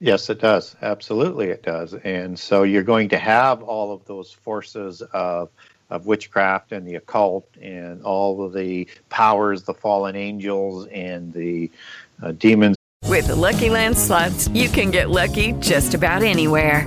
Yes, it does. Absolutely, it does. And so you're going to have all of those forces of of witchcraft and the occult and all of the powers, the fallen angels and the uh, demons. With the Lucky Land slots, you can get lucky just about anywhere.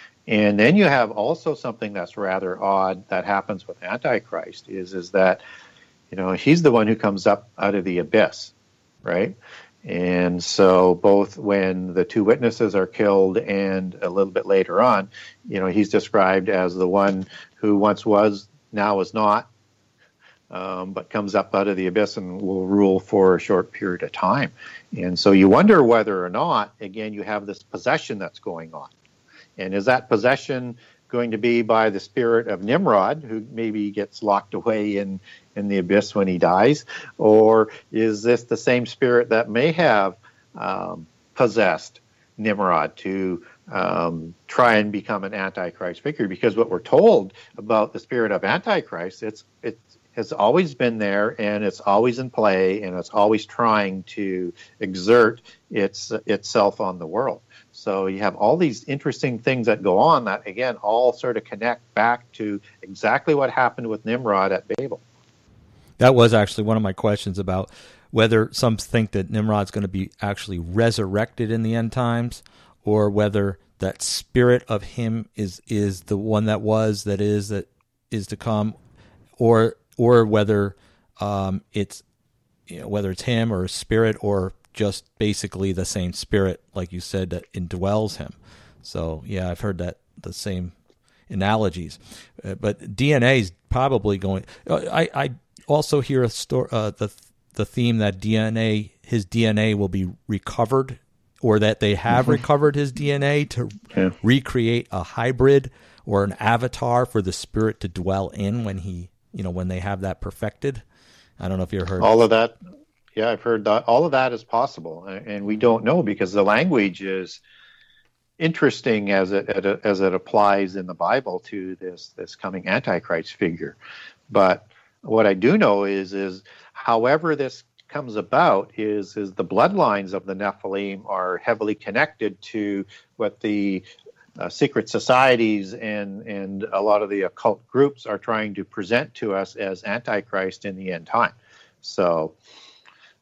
And then you have also something that's rather odd that happens with Antichrist is is that you know he's the one who comes up out of the abyss, right? And so both when the two witnesses are killed and a little bit later on, you know, he's described as the one who once was, now is not, um, but comes up out of the abyss and will rule for a short period of time. And so you wonder whether or not, again, you have this possession that's going on. And is that possession going to be by the spirit of Nimrod, who maybe gets locked away in, in the abyss when he dies? Or is this the same spirit that may have um, possessed Nimrod to um, try and become an antichrist figure? Because what we're told about the spirit of antichrist, it's it's has always been there and it's always in play and it's always trying to exert its itself on the world. So you have all these interesting things that go on that, again, all sort of connect back to exactly what happened with Nimrod at Babel. That was actually one of my questions about whether some think that Nimrod's going to be actually resurrected in the end times, or whether that spirit of him is is the one that was, that is, that is to come, or or whether um, it's you know, whether it's him or a spirit or just basically the same spirit, like you said, that indwells him. So yeah, I've heard that the same analogies, uh, but DNA is probably going. Uh, I I also hear a story uh, the the theme that DNA his DNA will be recovered, or that they have mm-hmm. recovered his DNA to yeah. recreate a hybrid or an avatar for the spirit to dwell in when he you know when they have that perfected. I don't know if you heard all of that. Yeah, I've heard that. All of that is possible, and we don't know because the language is interesting as it as it applies in the Bible to this this coming Antichrist figure. But what I do know is is however this comes about is is the bloodlines of the Nephilim are heavily connected to what the uh, secret societies and and a lot of the occult groups are trying to present to us as antichrist in the end time. So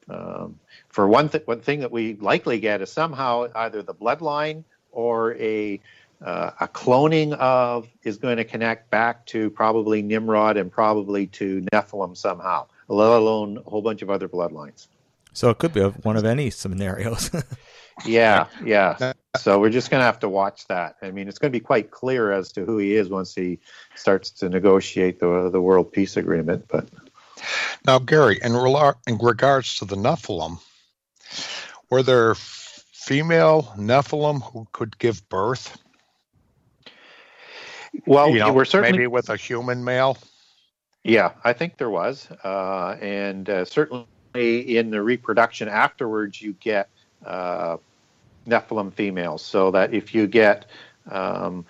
um, for one, th- one thing that we likely get is somehow either the bloodline or a uh, a cloning of is going to connect back to probably Nimrod and probably to Nephilim somehow, let alone a whole bunch of other bloodlines. So it could be one of any scenarios. yeah, yeah. So we're just going to have to watch that. I mean, it's going to be quite clear as to who he is once he starts to negotiate the the world peace agreement. But now, Gary, in, in regards to the Nephilim, were there female Nephilim who could give birth? Well, you know, we're certainly maybe with a human male. Yeah, I think there was, uh, and uh, certainly in the reproduction afterwards, you get uh, Nephilim females. So that if you get um,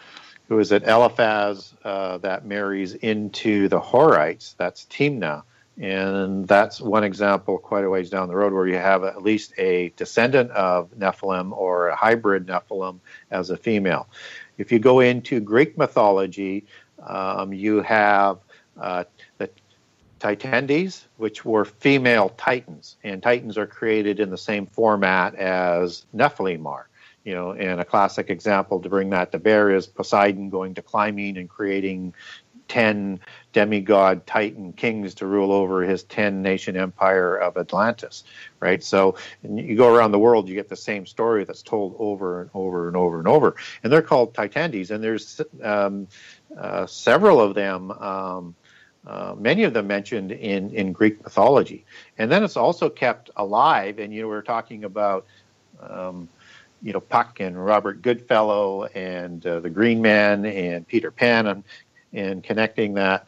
who is it, Eliphaz, uh, that marries into the Horites, that's Timnah. And that's one example quite a ways down the road where you have at least a descendant of Nephilim or a hybrid Nephilim as a female. If you go into Greek mythology, um, you have uh, the Titanides, which were female titans, and titans are created in the same format as Nephilim are. you know, and a classic example to bring that to bear is Poseidon going to Clymene and creating 10 demigod titan kings to rule over his 10 nation empire of Atlantis, right? So you go around the world, you get the same story that's told over and over and over and over. And they're called Titanides, and there's um, uh, several of them. Um, uh, many of them mentioned in, in Greek mythology. And then it's also kept alive. And, you know, we're talking about, um, you know, Puck and Robert Goodfellow and uh, the Green Man and Peter Pan and, and connecting that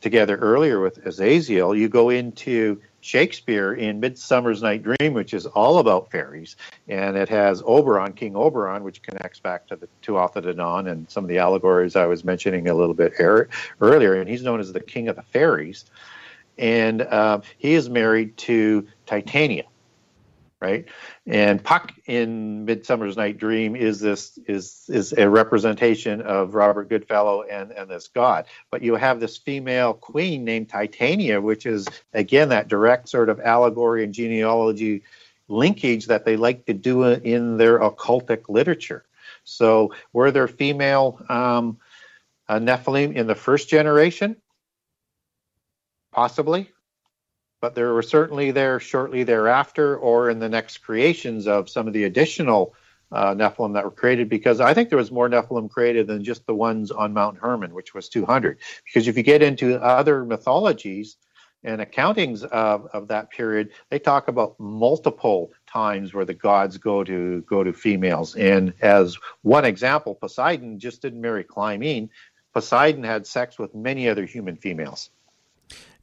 together earlier with Azazel. You go into Shakespeare in Midsummer's Night Dream, which is all about fairies, and it has Oberon, King Oberon, which connects back to the Tuatha De Danann and some of the allegories I was mentioning a little bit er- earlier. And he's known as the King of the Fairies, and uh, he is married to Titania, right? And Puck in Midsummer's Night Dream is this is is a representation of Robert Goodfellow and and this god. But you have this female queen named Titania, which is again that direct sort of allegory and genealogy linkage that they like to do in their occultic literature. So were there female um, uh, Nephilim in the first generation? Possibly but there were certainly there shortly thereafter or in the next creations of some of the additional uh, Nephilim that were created because I think there was more Nephilim created than just the ones on Mount Hermon, which was 200. Because if you get into other mythologies and accountings of, of that period, they talk about multiple times where the gods go to go to females. And as one example, Poseidon just didn't marry Clymene. Poseidon had sex with many other human females.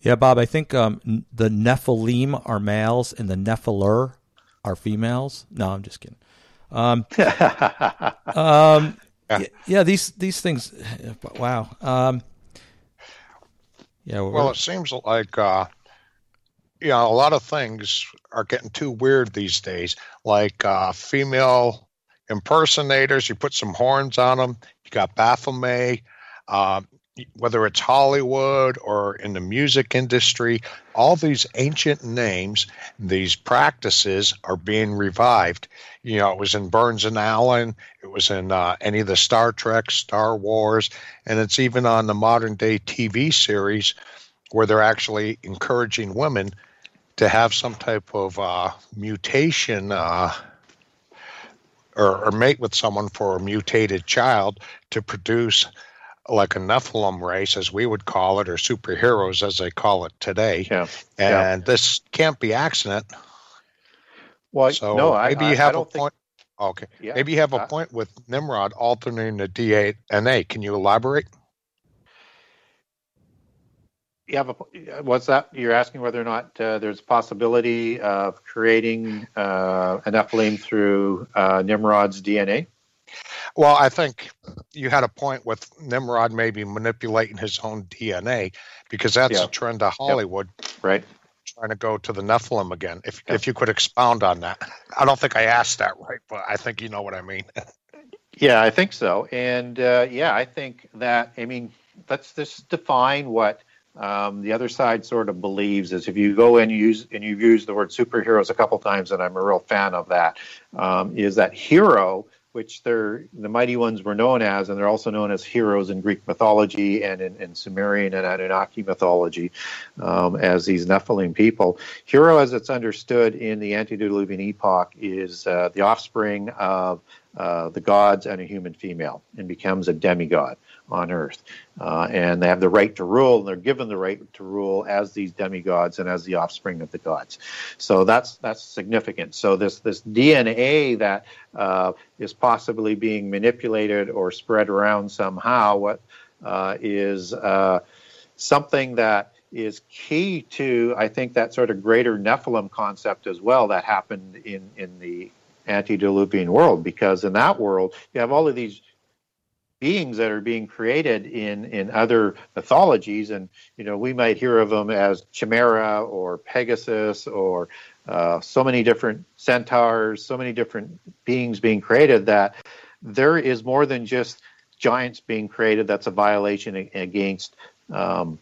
Yeah, Bob, I think um, the Nephilim are males and the Nephilur are females. No, I'm just kidding. Um, um, yeah. yeah, these these things. Wow. Um, yeah. Well, it seems like uh, you know a lot of things are getting too weird these days. Like uh, female impersonators, you put some horns on them. You got Baphomet. Uh, whether it's Hollywood or in the music industry, all these ancient names, these practices are being revived. You know, it was in Burns and Allen, it was in uh, any of the Star Trek, Star Wars, and it's even on the modern day TV series where they're actually encouraging women to have some type of uh, mutation. Uh, or, or mate with someone for a mutated child to produce like a Nephilim race, as we would call it, or superheroes, as they call it today. Yeah. And yeah. this can't be accident. Well, so no, maybe I, you have I a think, point. Okay. Yeah, maybe you have a point with Nimrod alternating the DNA. Can you elaborate? You have a what's that? You're asking whether or not uh, there's a possibility of creating uh, a Nephilim through uh, Nimrod's DNA. Well, I think you had a point with Nimrod maybe manipulating his own DNA because that's Yeah. a trend of Hollywood. Right. Trying to go to the Nephilim again. If if you could expound on that. I don't think I asked that right, but I think you know what I mean. Yeah, I think so. And uh, yeah, I think that, I mean, let's just define what um, the other side sort of believes is if you go and use, and you've used the word superheroes a couple times, and I'm a real fan of that, um, is that hero, which they're, the mighty ones were known as, and they're also known as heroes in Greek mythology and in, in Sumerian and Anunnaki mythology um, as these Nephilim people. Hero, as it's understood in the antediluvian epoch, is uh, the offspring of uh, the gods and a human female and becomes a demigod on earth. Uh, and they have the right to rule, and they're given the right to rule as these demigods and as the offspring of the gods. So that's that's significant. So this this DNA that uh, is possibly being manipulated or spread around somehow, what uh, is uh, something that is key to, I think, that sort of greater Nephilim concept as well that happened in in the antediluvian world because in that world you have all of these beings that are being created in in other mythologies and you know we might hear of them as chimera or pegasus or uh, so many different centaurs so many different beings being created that there is more than just giants being created that's a violation against um,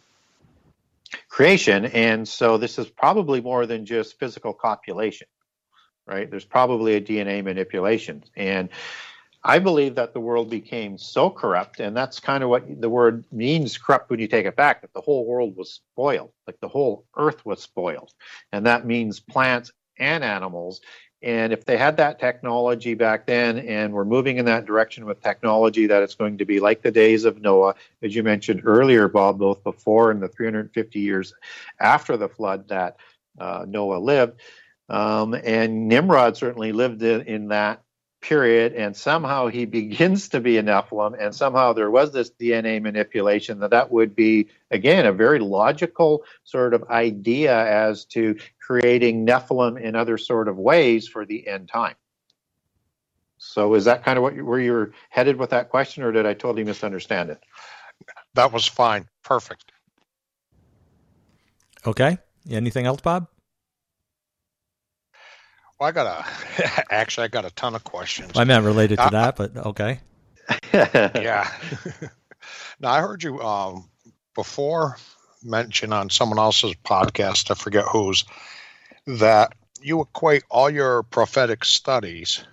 creation and so this is probably more than just physical copulation right? There's probably a DNA manipulation. And I believe that the world became so corrupt, and that's kind of what the word means corrupt when you take it back, that the whole world was spoiled, like the whole earth was spoiled. And that means plants and animals. And if they had that technology back then and we're moving in that direction with technology, that it's going to be like the days of Noah, as you mentioned earlier, Bob, both before and the 350 years after the flood that uh, Noah lived. Um, and Nimrod certainly lived in, in that period, and somehow he begins to be a Nephilim, and somehow there was this DNA manipulation, that that would be, again, a very logical sort of idea as to creating Nephilim in other sort of ways for the end time. So is that kind of what you, where you were headed with that question, or did I totally misunderstand it? That was fine. Perfect. Okay. Anything else, Bob? Well, I got a actually I got a ton of questions. I meant related to uh, that, but okay. yeah. now I heard you um, before mention on someone else's podcast, I forget whose, that you equate all your prophetic studies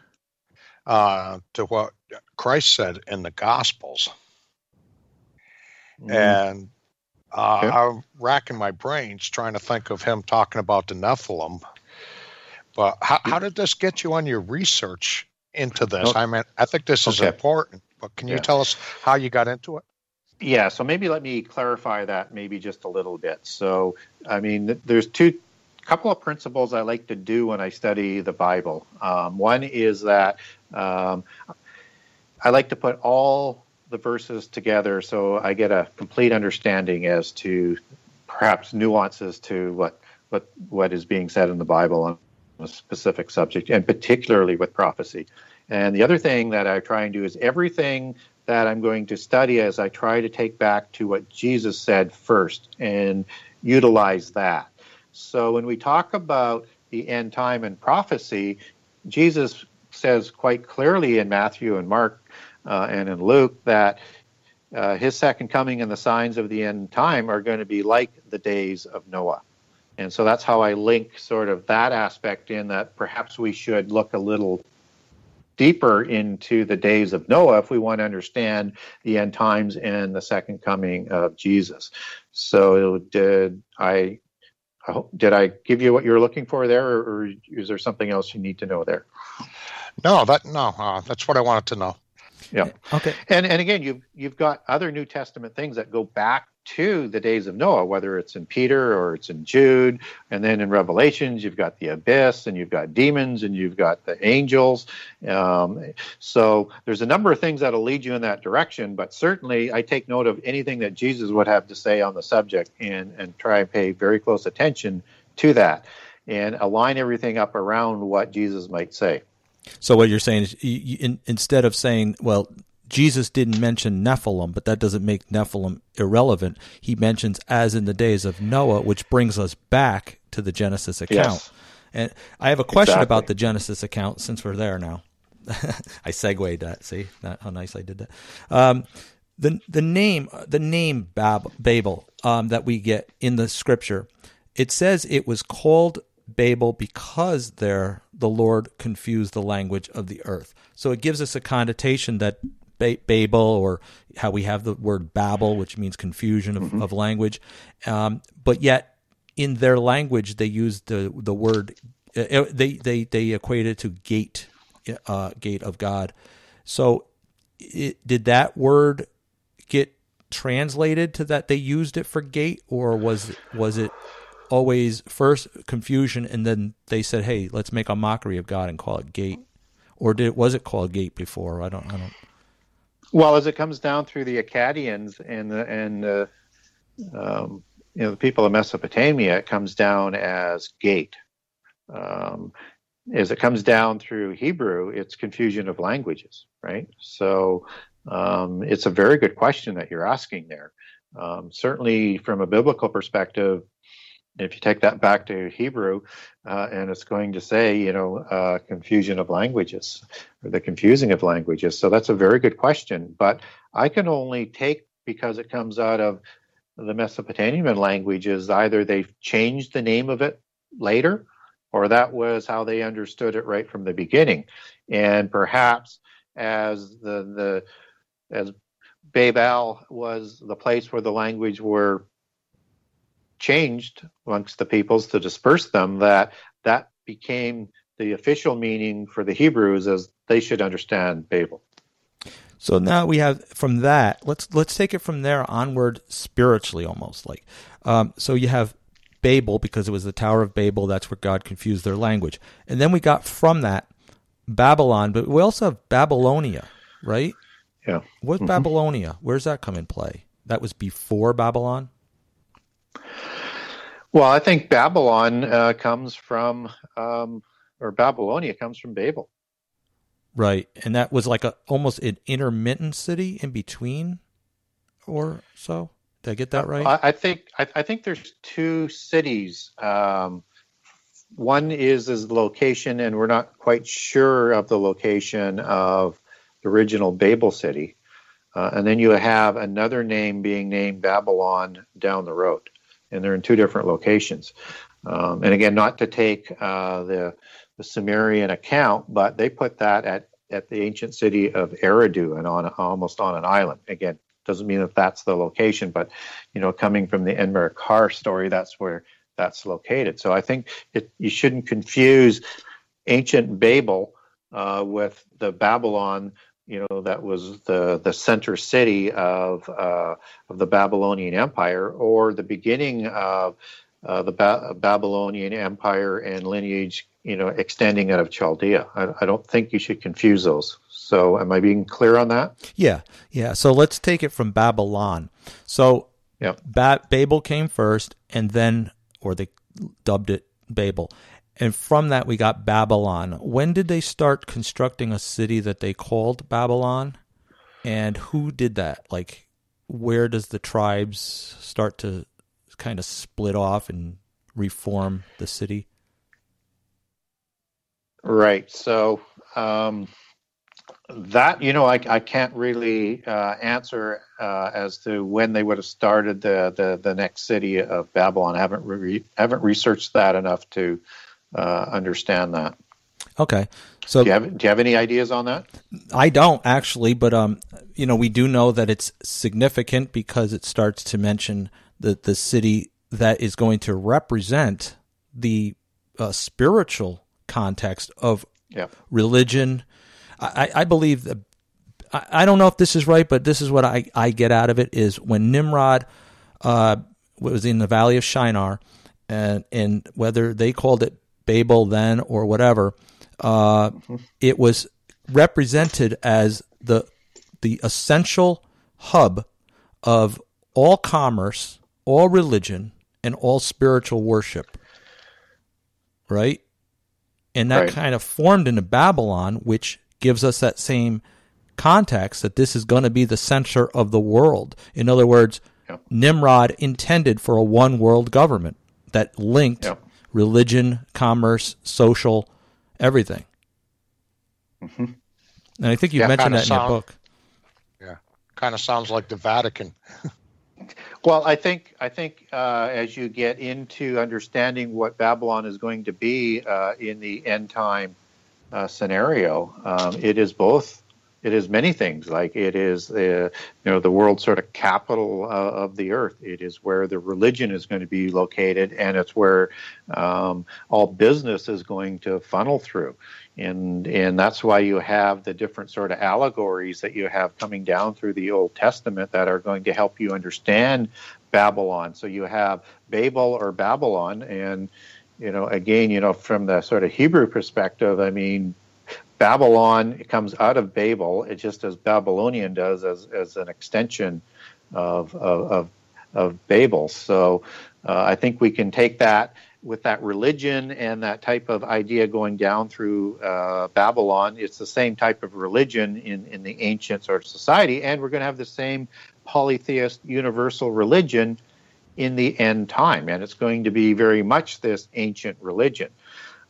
uh, to what Christ said in the Gospels. Mm-hmm. And uh, okay. I'm racking my brains trying to think of him talking about the Nephilim. How, how did this get you on your research into this? I mean, I think this is okay. important. But can you yeah. tell us how you got into it? Yeah, so maybe let me clarify that maybe just a little bit. So, I mean, there's two couple of principles I like to do when I study the Bible. Um, one is that um, I like to put all the verses together so I get a complete understanding as to perhaps nuances to what what what is being said in the Bible a specific subject, and particularly with prophecy. And the other thing that I try and do is everything that I'm going to study as I try to take back to what Jesus said first and utilize that. So when we talk about the end time and prophecy, Jesus says quite clearly in Matthew and Mark uh, and in Luke that uh, his second coming and the signs of the end time are going to be like the days of Noah. And so that's how I link sort of that aspect in that perhaps we should look a little deeper into the days of Noah if we want to understand the end times and the second coming of Jesus. So did I did I give you what you're looking for there, or, is there something else you need to know there? No, that no, uh, that's what I wanted to know. Yeah. Okay. And and again, you've you've got other New Testament things that go back to the days of Noah, whether it's in Peter or it's in Jude, and then in Revelations you've got the abyss, and you've got demons, and you've got the angels. Um, so there's a number of things that'll lead you in that direction. But certainly, I take note of anything that Jesus would have to say on the subject, and and try and pay very close attention to that, and align everything up around what Jesus might say. So what you're saying is, you, you, in, instead of saying, "Well, Jesus didn't mention Nephilim, but that doesn't make Nephilim irrelevant. He mentions as in the days of Noah, which brings us back to the Genesis account. Yes. And I have a question exactly. about the Genesis account since we're there now. I segued that. See that, how nice I did that. Um, the the name the name Bab, Babel um, that we get in the scripture, it says it was called Babel because there the Lord confused the language of the earth. So it gives us a connotation that Babel, or how we have the word Babel, which means confusion of, mm-hmm. of language. Um, but yet, in their language, they use the the word uh, uh, they they they equate it to gate, uh, gate of God. So, it, did that word get translated to that they used it for gate, or was was it always first confusion and then they said, "Hey, let's make a mockery of God and call it gate," or did was it called gate before? I don't I don't. Well, as it comes down through the Akkadians and the, and uh, um, you know the people of Mesopotamia, it comes down as gate. Um, as it comes down through Hebrew, it's confusion of languages, right? So um, it's a very good question that you're asking there. Um, certainly, from a biblical perspective, if you take that back to Hebrew, uh, and it's going to say, you know, uh, confusion of languages or the confusing of languages. So that's a very good question. But I can only take because it comes out of the Mesopotamian languages, either they've changed the name of it later or that was how they understood it right from the beginning. And perhaps as the the as Babel was the place where the language were changed amongst the peoples to disperse them, that that became the official meaning for the Hebrews as they should understand Babel. So now we have from that. Let's let's take it from there onward spiritually, almost like. Um, so you have Babel because it was the Tower of Babel. That's where God confused their language, and then we got from that Babylon, but we also have Babylonia, right? Yeah. What's Mhm. Babylonia? Where's that come in play? That was before Babylon. Well, I think Babylon uh, comes from, um, or Babylonia comes from Babel. Right, and that was like a almost an intermittent city in between, or so. Did I get that right? I, I think I, I think there's two cities. Um, one is is the location, and we're not quite sure of the location of the original Babel city. Uh, and then you have another name being named Babylon down the road, and they're in two different locations. Um, and again, not to take uh, the the Sumerian account, but they put that at at the ancient city of Eridu and on almost on an island. Again, doesn't mean that that's the location, but you know, coming from the Enmerkar story, that's where that's located. So I think it, you shouldn't confuse ancient Babel uh, with the Babylon. You know, that was the the center city of uh, of the Babylonian Empire, or the beginning of uh, the ba- Babylonian Empire and lineage. You know, extending out of Chaldea. I, I don't think you should confuse those. So, am I being clear on that? Yeah, yeah. So let's take it from Babylon. So yeah. ba- Babel came first, and then, or they dubbed it Babel. And from that, we got Babylon. When did they start constructing a city that they called Babylon? And who did that? Like, where does the tribes start to kind of split off and reform the city? Right. So um, that you know, I, I can't really uh, answer uh, as to when they would have started the, the, the next city of Babylon. I haven't re- haven't researched that enough to uh, understand that. Okay. So do you, have, do you have any ideas on that? I don't actually, but um, you know, we do know that it's significant because it starts to mention the the city that is going to represent the uh, spiritual context of yeah. religion. I, I believe that I, I don't know if this is right, but this is what I, I get out of it is when Nimrod uh, was in the Valley of Shinar, and and whether they called it Babel then or whatever, uh, it was represented as the the essential hub of all commerce, all religion, and all spiritual worship. Right? And that Right. kind of formed into Babylon, which gives us that same context that this is going to be the center of the world. In other words, Nimrod intended for a one world government that linked religion, commerce, social, everything. Mhm. And I think you Yeah, mentioned that in your book. Yeah, kind of sounds like the Vatican. Well, I think I think uh, as you get into understanding what Babylon is going to be uh, in the end time uh, scenario, um, it is both. It is many things. Like it is, uh, you know, the world sort of capital uh, of the earth. It is where the religion is going to be located, and it's where um, all business is going to funnel through. And and that's why you have the different sort of allegories that you have coming down through the Old Testament that are going to help you understand Babylon. So you have Babel or Babylon, and you know, again, you know, from the sort of Hebrew perspective, I mean, Babylon comes out of Babel, it just as Babylonian does as, as an extension of, of, of, of Babel. So uh, I think we can take that with that religion and that type of idea going down through uh, Babylon. It's the same type of religion in, in the ancient sort of society, and we're going to have the same polytheist universal religion in the end time, and it's going to be very much this ancient religion.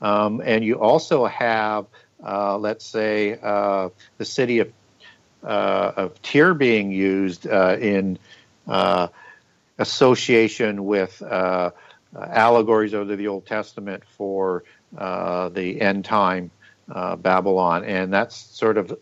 Um, and you also have, let's say, uh, the city of uh, of Tyre being used uh, in uh, association with uh, allegories of the Old Testament for uh, the end time uh, Babylon, and that's sort of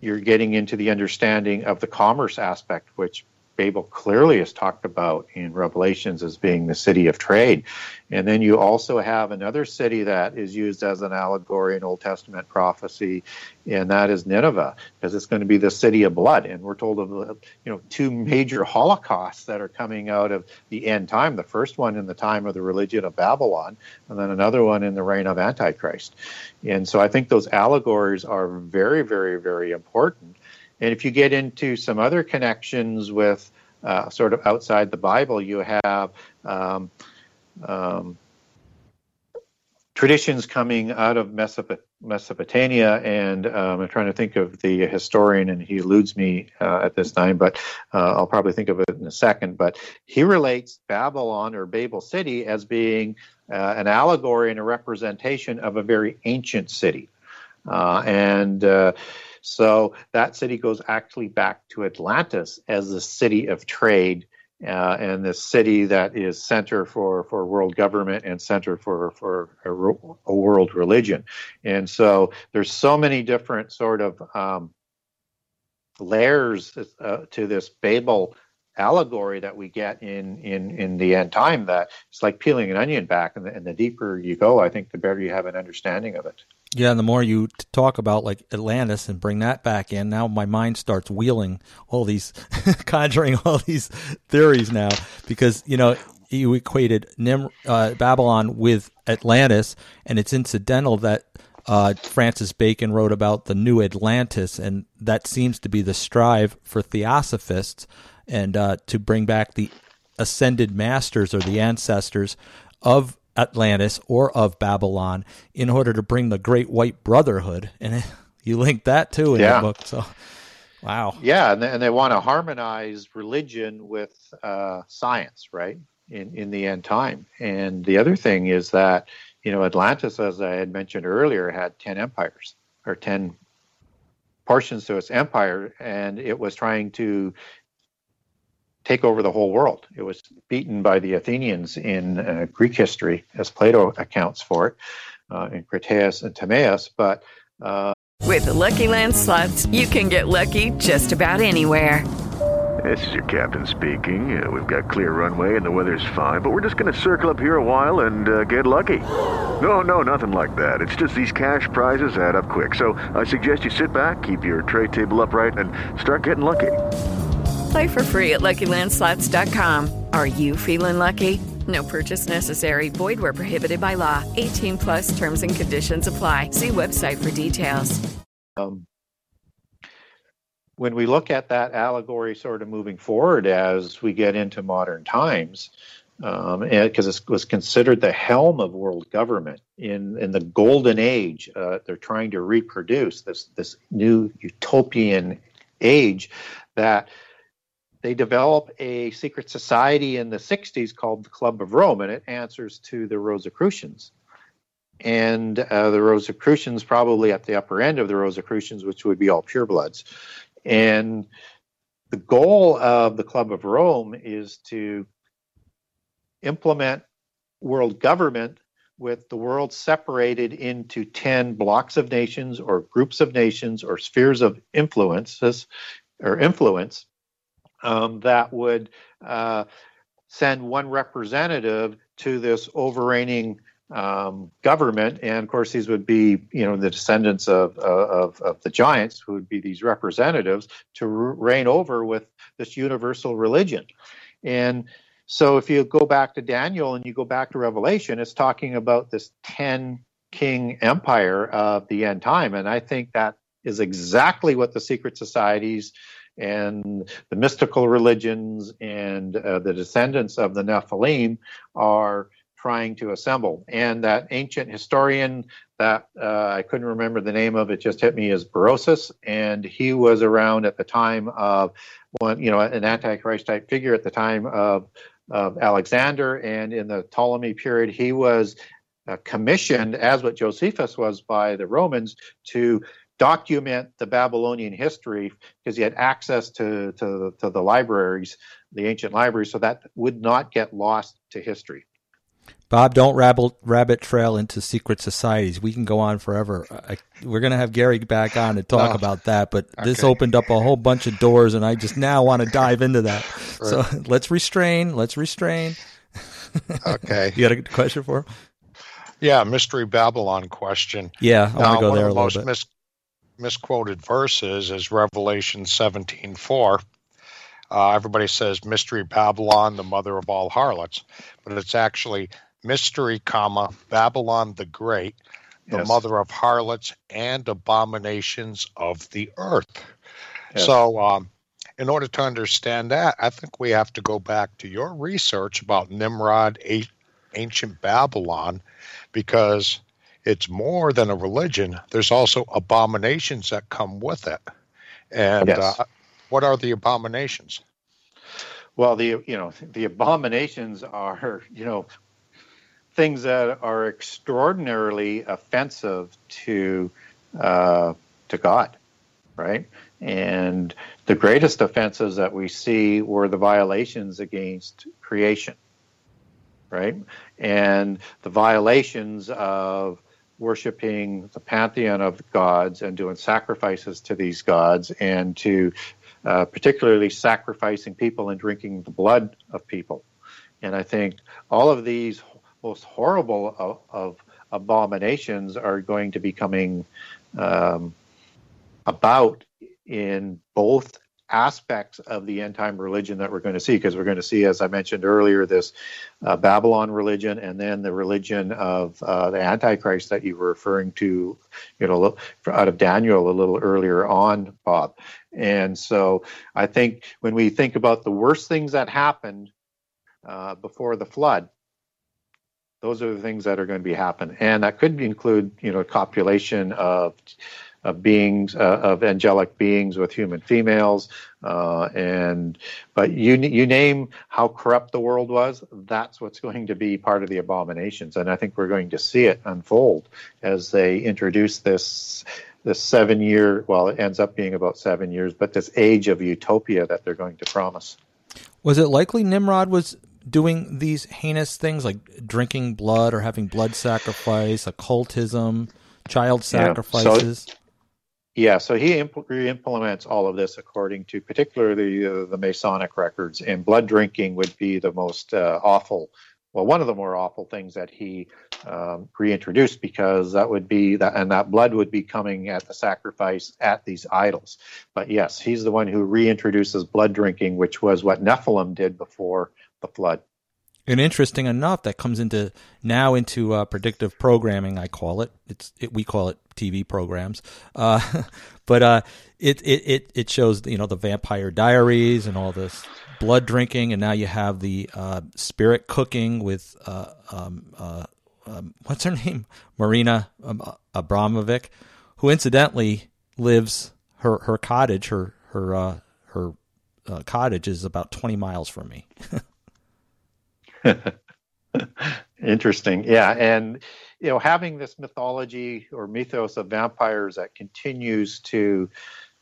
you're getting into the understanding of the commerce aspect, which Babel clearly is talked about in Revelations as being the city of trade. And then you also have another city that is used as an allegory in Old Testament prophecy, and that is Nineveh, because it's going to be the city of blood. And we're told of you know two major holocausts that are coming out of the end time. The first one in the time of the religion of Babylon, and then another one in the reign of Antichrist. And so I think those allegories are very, very, very important. And if you get into some other connections with uh, sort of outside the Bible, you have um, um, traditions coming out of Mesopotamia, and um, I'm trying to think of the historian, and he eludes me uh, at this time, but uh, I'll probably think of it in a second. But he relates Babylon or Babel City as being uh, an allegory and a representation of a very ancient city. Uh, and uh, so that city goes actually back to Atlantis as the city of trade uh, and the city that is center for, for world government and center for, for a, a world religion. And so there's so many different sort of um, layers uh, to this Babel allegory that we get in, in, in the end time that it's like peeling an onion back and the, and the deeper you go, I think the better you have an understanding of it. Yeah, and the more you talk about like Atlantis and bring that back in, now my mind starts wheeling all these, conjuring all these theories now because you know you equated Nim, uh, Babylon with Atlantis, and it's incidental that uh, Francis Bacon wrote about the new Atlantis, and that seems to be the strive for theosophists and uh, to bring back the ascended masters or the ancestors of Atlantis or of Babylon in order to bring the Great White Brotherhood, and you link that too in yeah. the book. So, wow. Yeah, and they, and they want to harmonize religion with uh, science, right? In in the end time, and the other thing is that you know Atlantis, as I had mentioned earlier, had ten empires or ten portions to its empire, and it was trying to take over the whole world. It was beaten by the Athenians in uh, Greek history, as Plato accounts for it, uh, in Critias and Timaeus. But uh, with the Lucky Land slots, you can get lucky just about anywhere. This is your captain speaking. Uh, we've got clear runway and the weather's fine, but we're just going to circle up here a while and uh, get lucky. No, no, nothing like that. It's just these cash prizes add up quick. So I suggest you sit back, keep your tray table upright, and start getting lucky. Play for free at LuckyLandSlots.com. Are you feeling lucky? No purchase necessary. Void where prohibited by law. 18 plus terms and conditions apply. See website for details. Um, when we look at that allegory sort of moving forward as we get into modern times, because um, it was considered the helm of world government in, in the golden age, uh, they're trying to reproduce this, this new utopian age that – they develop a secret society in the 60s called the Club of Rome, and it answers to the Rosicrucians. And uh, the Rosicrucians, probably at the upper end of the Rosicrucians, which would be all purebloods. And the goal of the Club of Rome is to implement world government with the world separated into 10 blocks of nations or groups of nations or spheres of influences or influence um, that would uh, send one representative to this overreigning um, government, and of course these would be, you know, the descendants of, of, of the giants, who would be these representatives to reign over with this universal religion. And so, if you go back to Daniel and you go back to Revelation, it's talking about this ten king empire of the end time, and I think that is exactly what the secret societies and the mystical religions and uh, the descendants of the Nephilim are trying to assemble. And that ancient historian that uh, I couldn't remember the name of, it just hit me as Berosus, and he was around at the time of one, you know, an Antichrist type figure at the time of, of Alexander, and in the Ptolemy period, he was uh, commissioned, as what Josephus was by the Romans, to document the Babylonian history because he had access to, to, to, the libraries, the ancient libraries, so that would not get lost to history. Bob, don't rabbit, rabbit trail into secret societies. We can go on forever. I, we're going to have Gary back on to talk Oh, about that, but this opened up a whole bunch of doors, and I just now want to dive into that. So let's restrain. Let's restrain. Okay. you got a question for him? Yeah, Mystery Babylon question. Yeah, I wanna uh, go one there of a the little bit. mis- misquoted verses is Revelation 17:4. Uh, everybody says Mystery Babylon, the mother of all harlots, but it's actually Mystery, comma Babylon the Great, the Yes. mother of harlots and abominations of the earth. Yes. So, um, in order to understand that, I think we have to go back to your research about Nimrod, a- ancient Babylon, because it's more than a religion. There's also abominations that come with it. And Yes. uh, what are the abominations? Well, the you know the abominations are you know things that are extraordinarily offensive to uh, to God, right? And the greatest offenses that we see were the violations against creation, right? And the violations of worshiping the pantheon of gods and doing sacrifices to these gods and to uh, particularly sacrificing people and drinking the blood of people. And I think all of these most horrible of, of abominations are going to be coming um, about in both aspects of the end time religion that we're going to see because we're going to see as i mentioned earlier this uh, babylon religion and then the religion of uh, the antichrist that you were referring to you know out of daniel a little earlier on bob. And so i think when we think about the worst things that happened uh, before the flood those are the things that are going to be happen and that could include you know copulation of of beings uh, of angelic beings with human females uh, and but you you name how corrupt the world was that's what's going to be part of the abominations and i think we're going to see it unfold as they introduce this this seven year well it ends up being about seven years but this age of utopia that they're going to promise Was it likely Nimrod was doing these heinous things like drinking blood or having blood sacrifice, occultism, child Yeah. So- sacrifices? Yeah, so he impl- implements all of this according to particularly uh, the Masonic records, and blood drinking would be the most uh, awful, well, one of the more awful things that he um, reintroduced because that would be that, and that blood would be coming at the sacrifice at these idols. But yes, he's the one who reintroduces blood drinking, which was what Nephilim did before the flood. And interesting enough, that comes into now into uh, predictive programming. I call it. It's it, we call it TV programs. Uh, but uh, it, it it it shows you know the Vampire Diaries and all this blood drinking, and now you have the uh, spirit cooking with uh, um, uh, um, what's her name, Marina um, Abramovic, who incidentally lives her her cottage her her her cottage is about twenty miles from me. Interesting. Yeah. And, you know, having this mythology or mythos of vampires that continues to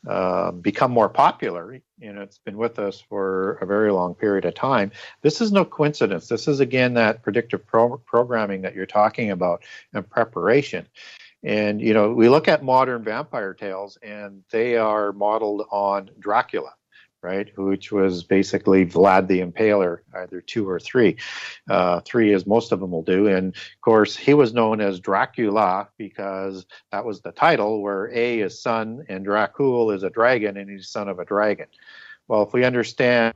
uh, become more popular, you know, it's been with us for a very long period of time. This is no coincidence. This is, again, that predictive pro- programming that you're talking about and preparation. And, you know, we look at modern vampire tales and they are modeled on Dracula right? Which was basically Vlad the Impaler, either two or three. Uh, three, as most of them will do. And of course, he was known as Dracula because that was the title, where A is son and Dracul is a dragon and he's son of a dragon. Well, if we understand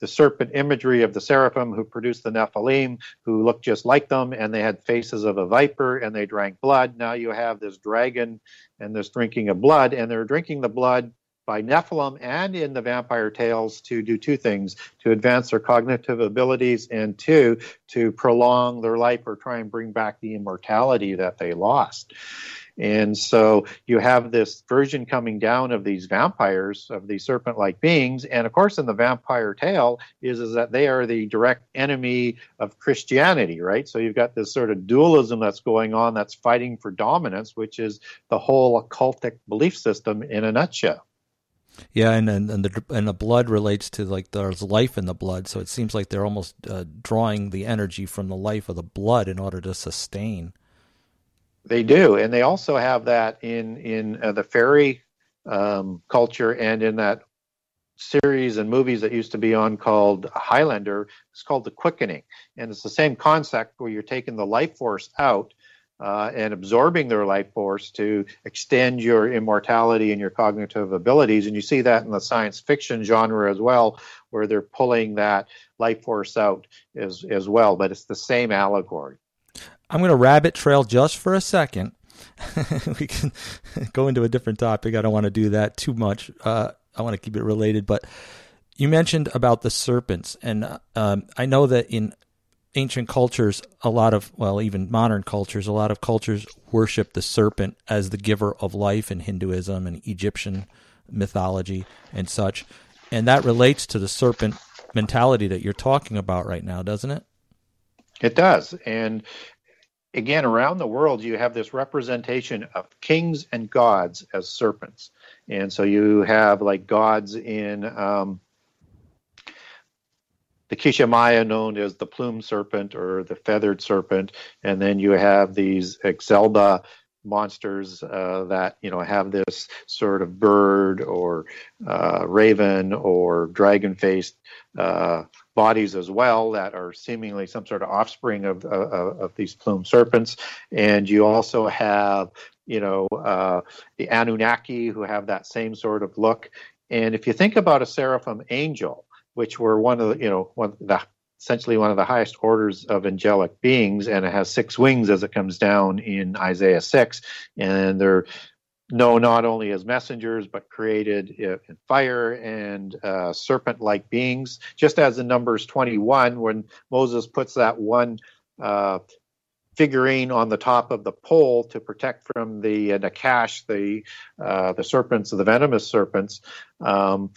the serpent imagery of the seraphim who produced the Nephilim, who looked just like them, and they had faces of a viper and they drank blood. Now you have this dragon and this drinking of blood, and they're drinking the blood by Nephilim and in the vampire tales to do two things to advance their cognitive abilities and two to prolong their life or try and bring back the immortality that they lost. And so you have this version coming down of these vampires, of these serpent like beings. And of course, in the vampire tale, is, is that they are the direct enemy of Christianity, right? So you've got this sort of dualism that's going on that's fighting for dominance, which is the whole occultic belief system in a nutshell. Yeah, and and, and the and the blood relates to like there's life in the blood, so it seems like they're almost uh, drawing the energy from the life of the blood in order to sustain. They do, and they also have that in in uh, the fairy um, culture and in that series and movies that used to be on called Highlander. It's called The Quickening, and it's the same concept where you're taking the life force out uh, and absorbing their life force to extend your immortality and your cognitive abilities. And you see that in the science fiction genre as well, where they're pulling that life force out as, as well. But it's the same allegory. I'm going to rabbit trail just for a second. we can go into a different topic. I don't want to do that too much. Uh, I want to keep it related, but you mentioned about the serpents, and um, I know that in ancient cultures, a lot of, well, even modern cultures, a lot of cultures worship the serpent as the giver of life in Hinduism and Egyptian mythology and such. And that relates to the serpent mentality that you're talking about right now, doesn't it? It does. And again, around the world, you have this representation of kings and gods as serpents. And so you have like gods in um, the Quiché Maya known as the plume serpent or the feathered serpent, and then you have these Xibalba monsters uh, that you know have this sort of bird or uh, raven or dragon faced uh, bodies as well that are seemingly some sort of offspring of, of, of these plume serpents. And you also have you know uh, the anunnaki who have that same sort of look. And if you think about a seraphim angel which were one of the, you know, one the essentially one of the highest orders of angelic beings, and it has six wings as it comes down in Isaiah six, and they're known not only as messengers but created in fire and uh, serpent-like beings. Just as in Numbers 21, when Moses puts that one. Uh, figurine on the top of the pole to protect from the uh, nakash, the uh, the serpents, the venomous serpents. Um,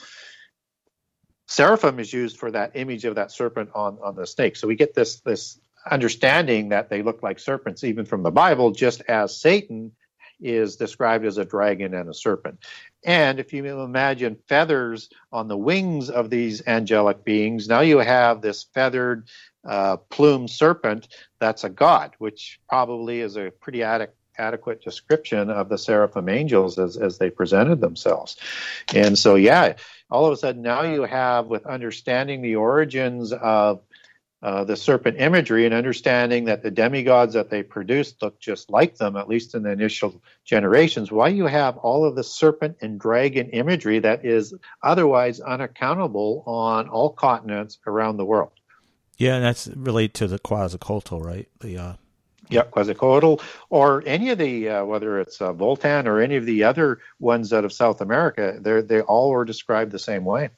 seraphim is used for that image of that serpent on, on the snake. So we get this this understanding that they look like serpents even from the Bible, just as Satan is described as a dragon and a serpent. And if you imagine feathers on the wings of these angelic beings, now you have this feathered uh, plumed serpent that's a god, which probably is a pretty adequate adequate description of the seraphim angels as, as they presented themselves. And so, yeah, all of a sudden now you have, with understanding the origins of uh, the serpent imagery and understanding that the demigods that they produced look just like them, at least in the initial generations, why you have all of the serpent and dragon imagery that is otherwise unaccountable on all continents around the world. Yeah, and that's related to the Quetzalcoatl, right? The uh, yeah, Quetzalcoatl, or any of the uh, whether it's uh, Voltan or any of the other ones out of South America, they they all are described the same way.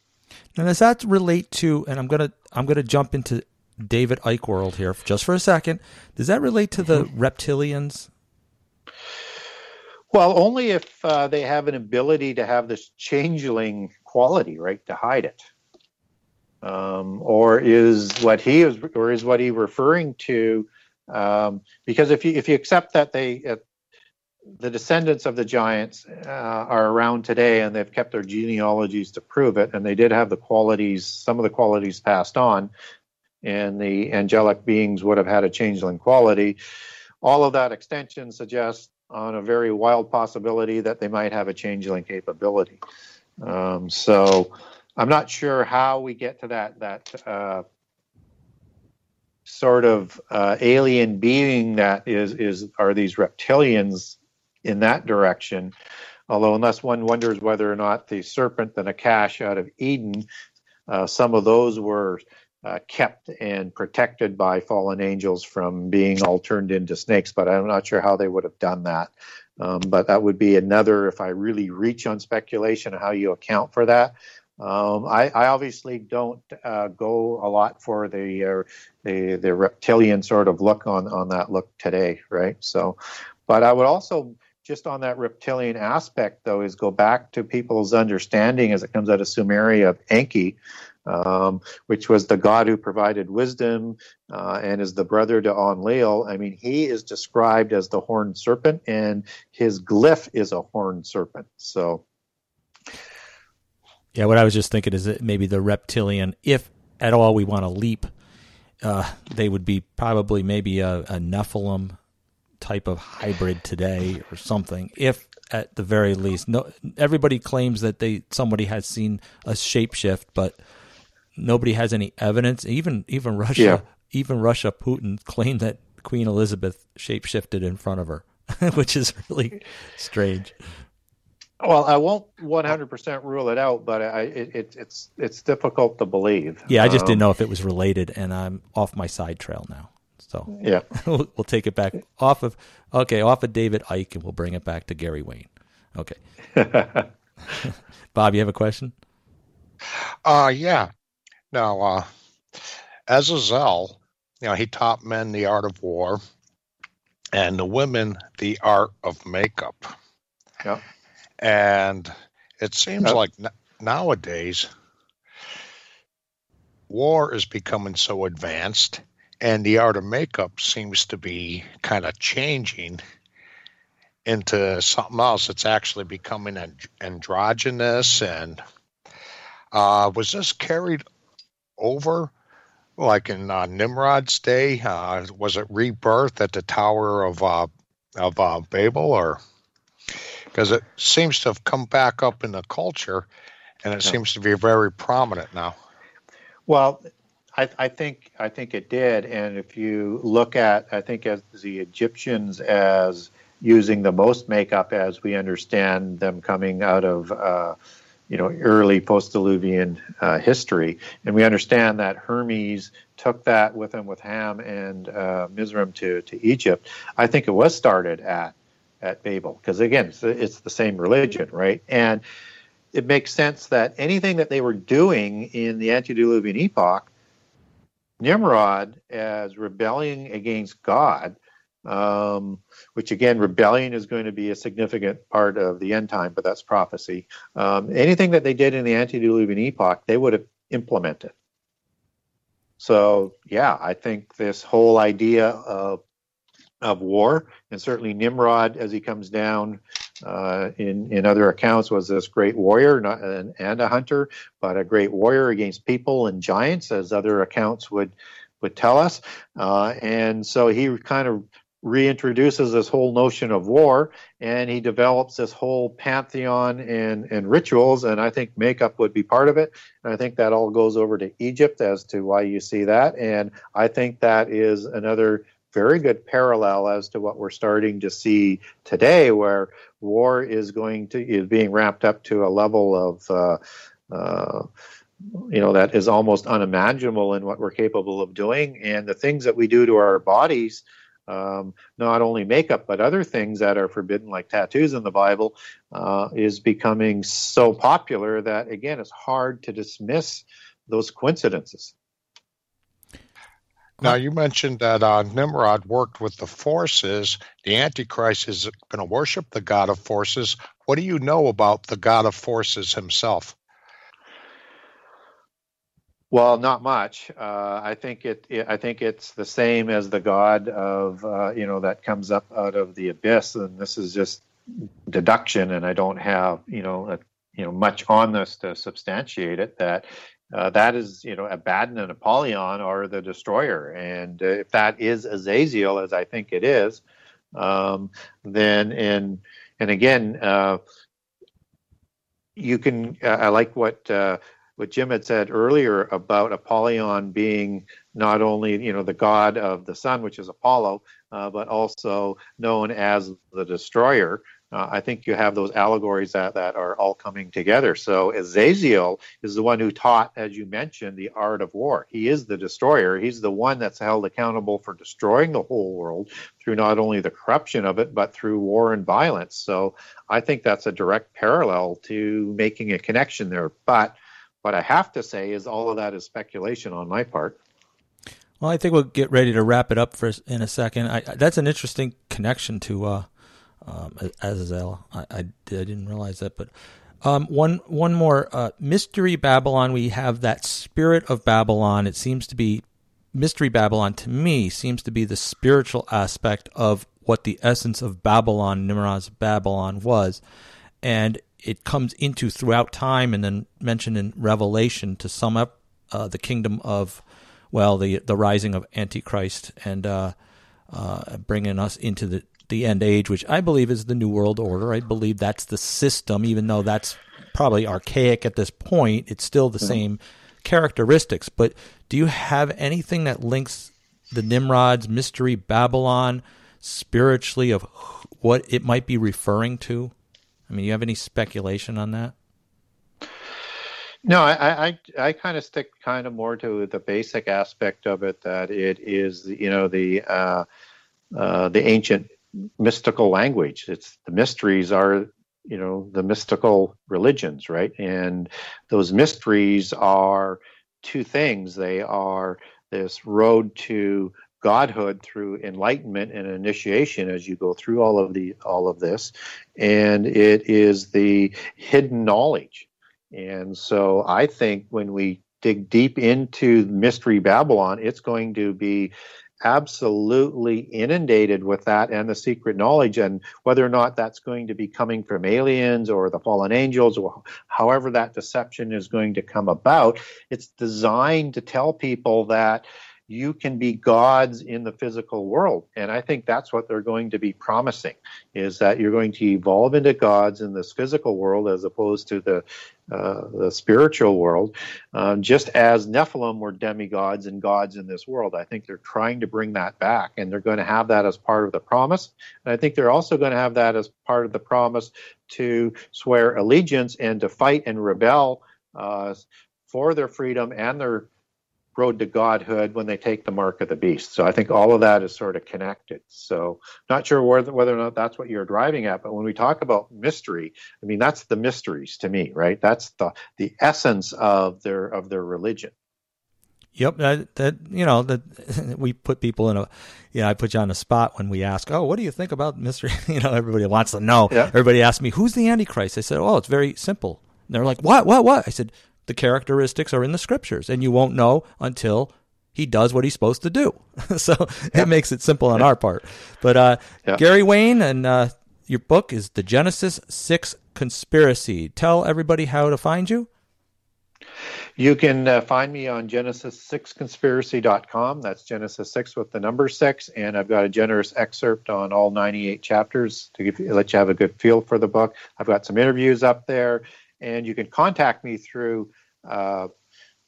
Now, does that relate to? And I'm gonna I'm gonna jump into David Icke world here just for a second. Does that relate to the mm-hmm. reptilians? Well, only if uh, they have an ability to have this changeling quality, right, to hide it. Um, or is what he is, or is what he referring to um, because if you if you accept that they uh, the descendants of the giants uh, are around today and they've kept their genealogies to prove it, and they did have the qualities, some of the qualities passed on, and the angelic beings would have had a changeling quality. All of that extension suggests on a very wild possibility that they might have a changeling capability. Um, so I'm not sure how we get to that that uh, sort of uh, alien being that is is are these reptilians in that direction. Although, unless one wonders whether or not the serpent, the Nakash out of Eden, uh, some of those were uh, kept and protected by fallen angels from being all turned into snakes. But I'm not sure how they would have done that. Um, but that would be another, if I really reach on speculation, how you account for that. Um, I, I, obviously don't uh, go a lot for the, uh, the, the reptilian sort of look on on that look today, right? So, but I would also just on that reptilian aspect though is go back to people's understanding as it comes out of Sumeria of Enki, um, which was the god who provided wisdom uh, and is the brother to Enlil. I mean, he is described as the horned serpent, and his glyph is a horned serpent. So Yeah, what I was just thinking is that maybe the reptilian, if at all we want to leap, uh, they would be probably maybe a, a Nephilim type of hybrid today or something. If at the very least, no, everybody claims that they somebody has seen a shapeshift, but nobody has any evidence. Even even Russia, Yeah. even Russia, Putin claimed that Queen Elizabeth shapeshifted in front of her, which is really strange. Well, I won't 100% rule it out, but I, it, it, it's it's difficult to believe. Yeah, I just Um, didn't know if it was related, and I'm off my side trail now. So Yeah. we'll, we'll take it back off of okay, off of David Icke, and we'll bring it back to Gary Wayne. Okay, Bob, you have a question? Uh, yeah. Now, uh, Azazel, you know, he taught men the art of war and the women the art of makeup. Yeah. And it seems like n- nowadays war is becoming so advanced and the art of makeup seems to be kind of changing into something else that's actually becoming and- androgynous and uh, was this carried over like in uh, Nimrod's day? Uh, was it rebirth at the Tower of uh, of uh, Babel, or because it seems to have come back up in the culture, and it Yeah. seems to be very prominent now. Well, I, I think I think it did, and if you look at, I think as the Egyptians as using the most makeup as we understand them coming out of, uh, you know, early post-Diluvian uh, history, and we understand that Hermes took that with him with Ham and uh, Mizraim to to Egypt. I think it was started at at Babel because again, it's, it's the same religion, right? And it makes sense that anything that they were doing in the antediluvian epoch, Nimrod as rebelling against God, um, which again, rebellion is going to be a significant part of the end time, but that's prophecy. Um, anything that they did in the antediluvian epoch, they would have implemented. So, yeah, I think this whole idea of of war, and certainly Nimrod, as he comes down uh, in in other accounts, was this great warrior not, and, and a hunter, but a great warrior against people and giants, as other accounts would would tell us. Uh, and so he kind of reintroduces this whole notion of war, and he develops this whole pantheon and and rituals. And I think makeup would be part of it. And I think that all goes over to Egypt as to why you see that. And I think that is another very good parallel as to what we're starting to see today, where war is going to is being ramped up to a level of uh, uh, you know that is almost unimaginable in what we're capable of doing, and the things that we do to our bodies. Um, not only makeup, but other things that are forbidden, like tattoos in the Bible, uh, is becoming so popular that, again, it's hard to dismiss those coincidences. Now, you mentioned that uh, Nimrod worked with the forces. The Antichrist is going to worship the god of forces. What do you know about the god of forces himself? Well, not much. Uh, I think it, it. I think it's the same as the god of uh, you know that comes up out of the abyss, and this is just deduction, and I don't have you know a, you know much on this to substantiate it. That uh, that is you know Abaddon and Apollyon are the destroyer, and uh, if that is Azazel, as I think it is, um, then and and again, uh, you can. Uh, I like what. Uh, what Jim had said earlier about Apollyon being not only you know the god of the sun, which is Apollo, uh, but also known as the destroyer. Uh, I think you have those allegories that, that are all coming together. So Azazel is the one who taught, as you mentioned, the art of war. He is the destroyer. He's the one that's held accountable for destroying the whole world through not only the corruption of it, but through war and violence. So I think that's a direct parallel to making a connection there. But what I have to say is all of that is speculation on my part. Well, I think we'll get ready to wrap it up for in a second. I, that's an interesting connection to uh, um, Azazel. I, I, didn't realize that, but um, one one more uh, mystery Babylon. We have that spirit of Babylon. It seems to be mystery Babylon. To me, seems to be the spiritual aspect of what the essence of Babylon, Nimrod's Babylon, was. And it comes into throughout time and then mentioned in Revelation to sum up uh, the kingdom of, well, the the rising of Antichrist and uh, uh, bringing us into the the end age, which I believe is the New World Order. I believe that's the system, even though that's probably archaic at this point. It's still the mm-hmm. same characteristics. But do you have anything that links the Nimrod's mystery Babylon spiritually of what it might be referring to? I mean, you have any speculation on that? No, I, I, I kind of stick kind of more to the basic aspect of it that it is, you know, the uh, uh, the ancient mystical language. It's the mysteries are, you know, the mystical religions, right? And those mysteries are two things. They are this road to godhood through enlightenment and initiation as you go through all of the all of this and it is the hidden knowledge and so i think when we dig deep into mystery babylon it's going to be absolutely inundated with that and the secret knowledge and whether or not that's going to be coming from aliens or the fallen angels or however that deception is going to come about. It's designed to tell people that you can be gods in the physical world. And i think that's what they're going to be promising is that you're going to evolve into gods in this physical world as opposed to the uh, the spiritual world um, just as nephilim were demigods and gods in this world. I think they're trying to bring that back and they're going to have that as part of the promise. And i think they're also going to have that as part of the promise to swear allegiance and to fight and rebel uh, for their freedom and their road to godhood when they take the mark of the beast. So I think all of that is sort of connected. So not sure whether, whether or not that's what you're driving at, but when we talk about mystery, I mean that's the mysteries to me, right? That's the the essence of their of their religion. Yep, that, that you know that we put people in a, you know, I put you on a spot when we ask, oh, what do you think about mystery? you know, everybody wants to know. Yeah. Everybody asks me, who's the Antichrist? I said, oh, it's very simple. And they're like, what, what, what? I said, the characteristics are in the scriptures, and you won't know until he does what he's supposed to do. so yeah. it makes it simple on yeah. our part. But uh, yeah. Gary Wayne and uh, your book is The Genesis 6 Conspiracy. Tell everybody how to find you. You can uh, find me on Genesis6conspiracy.com. That's Genesis 6 with the number 6. And I've got a generous excerpt on all 98 chapters to give, let you have a good feel for the book. I've got some interviews up there and you can contact me through uh,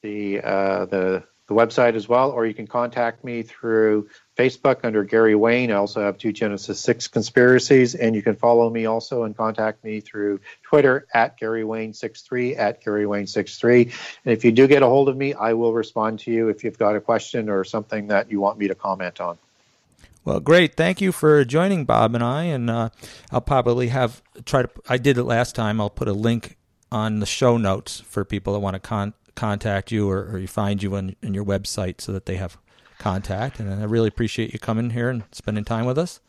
the uh, the the website as well, or you can contact me through Facebook under Gary Wayne. I also have two Genesis 6 conspiracies, and you can follow me also and contact me through Twitter at Gary Wayne63 at Gary Wayne63. And if you do get a hold of me, I will respond to you if you've got a question or something that you want me to comment on. Well, great. Thank you for joining Bob and I. And uh, I'll probably have try to. I did it last time. I'll put a link on the show notes for people that want to con- contact you or, or you find you on, on your website so that they have contact. And I really appreciate you coming here and spending time with us.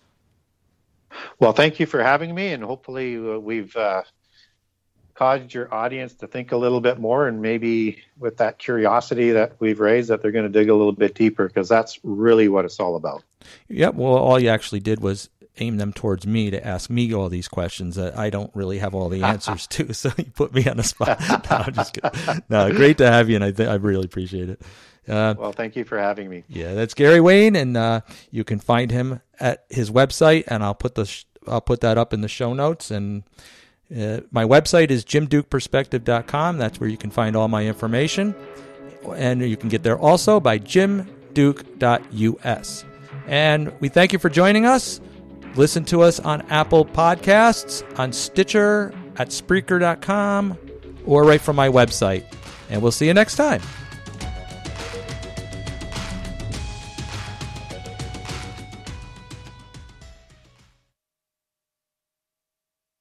Well, thank you for having me, and hopefully uh, we've uh, caused your audience to think a little bit more, and maybe with that curiosity that we've raised, that they're going to dig a little bit deeper because that's really what it's all about. Yep. Well, all you actually did was aim them towards me to ask me all these questions that I don't really have all the answers to. So you put me on the spot. no, I'm just kidding. No, great to have you, and I th- I really appreciate it. Uh, well, thank you for having me. Yeah, that's Gary Wayne, and uh, you can find him at his website, and I'll put the sh- I'll put that up in the show notes. And uh, my website is jimdukeperspective.com. That's where you can find all my information, and you can get there also by jimduke.us. And we thank you for joining us. Listen to us on Apple Podcasts, on Stitcher, at Spreaker.com, or right from my website. And we'll see you next time.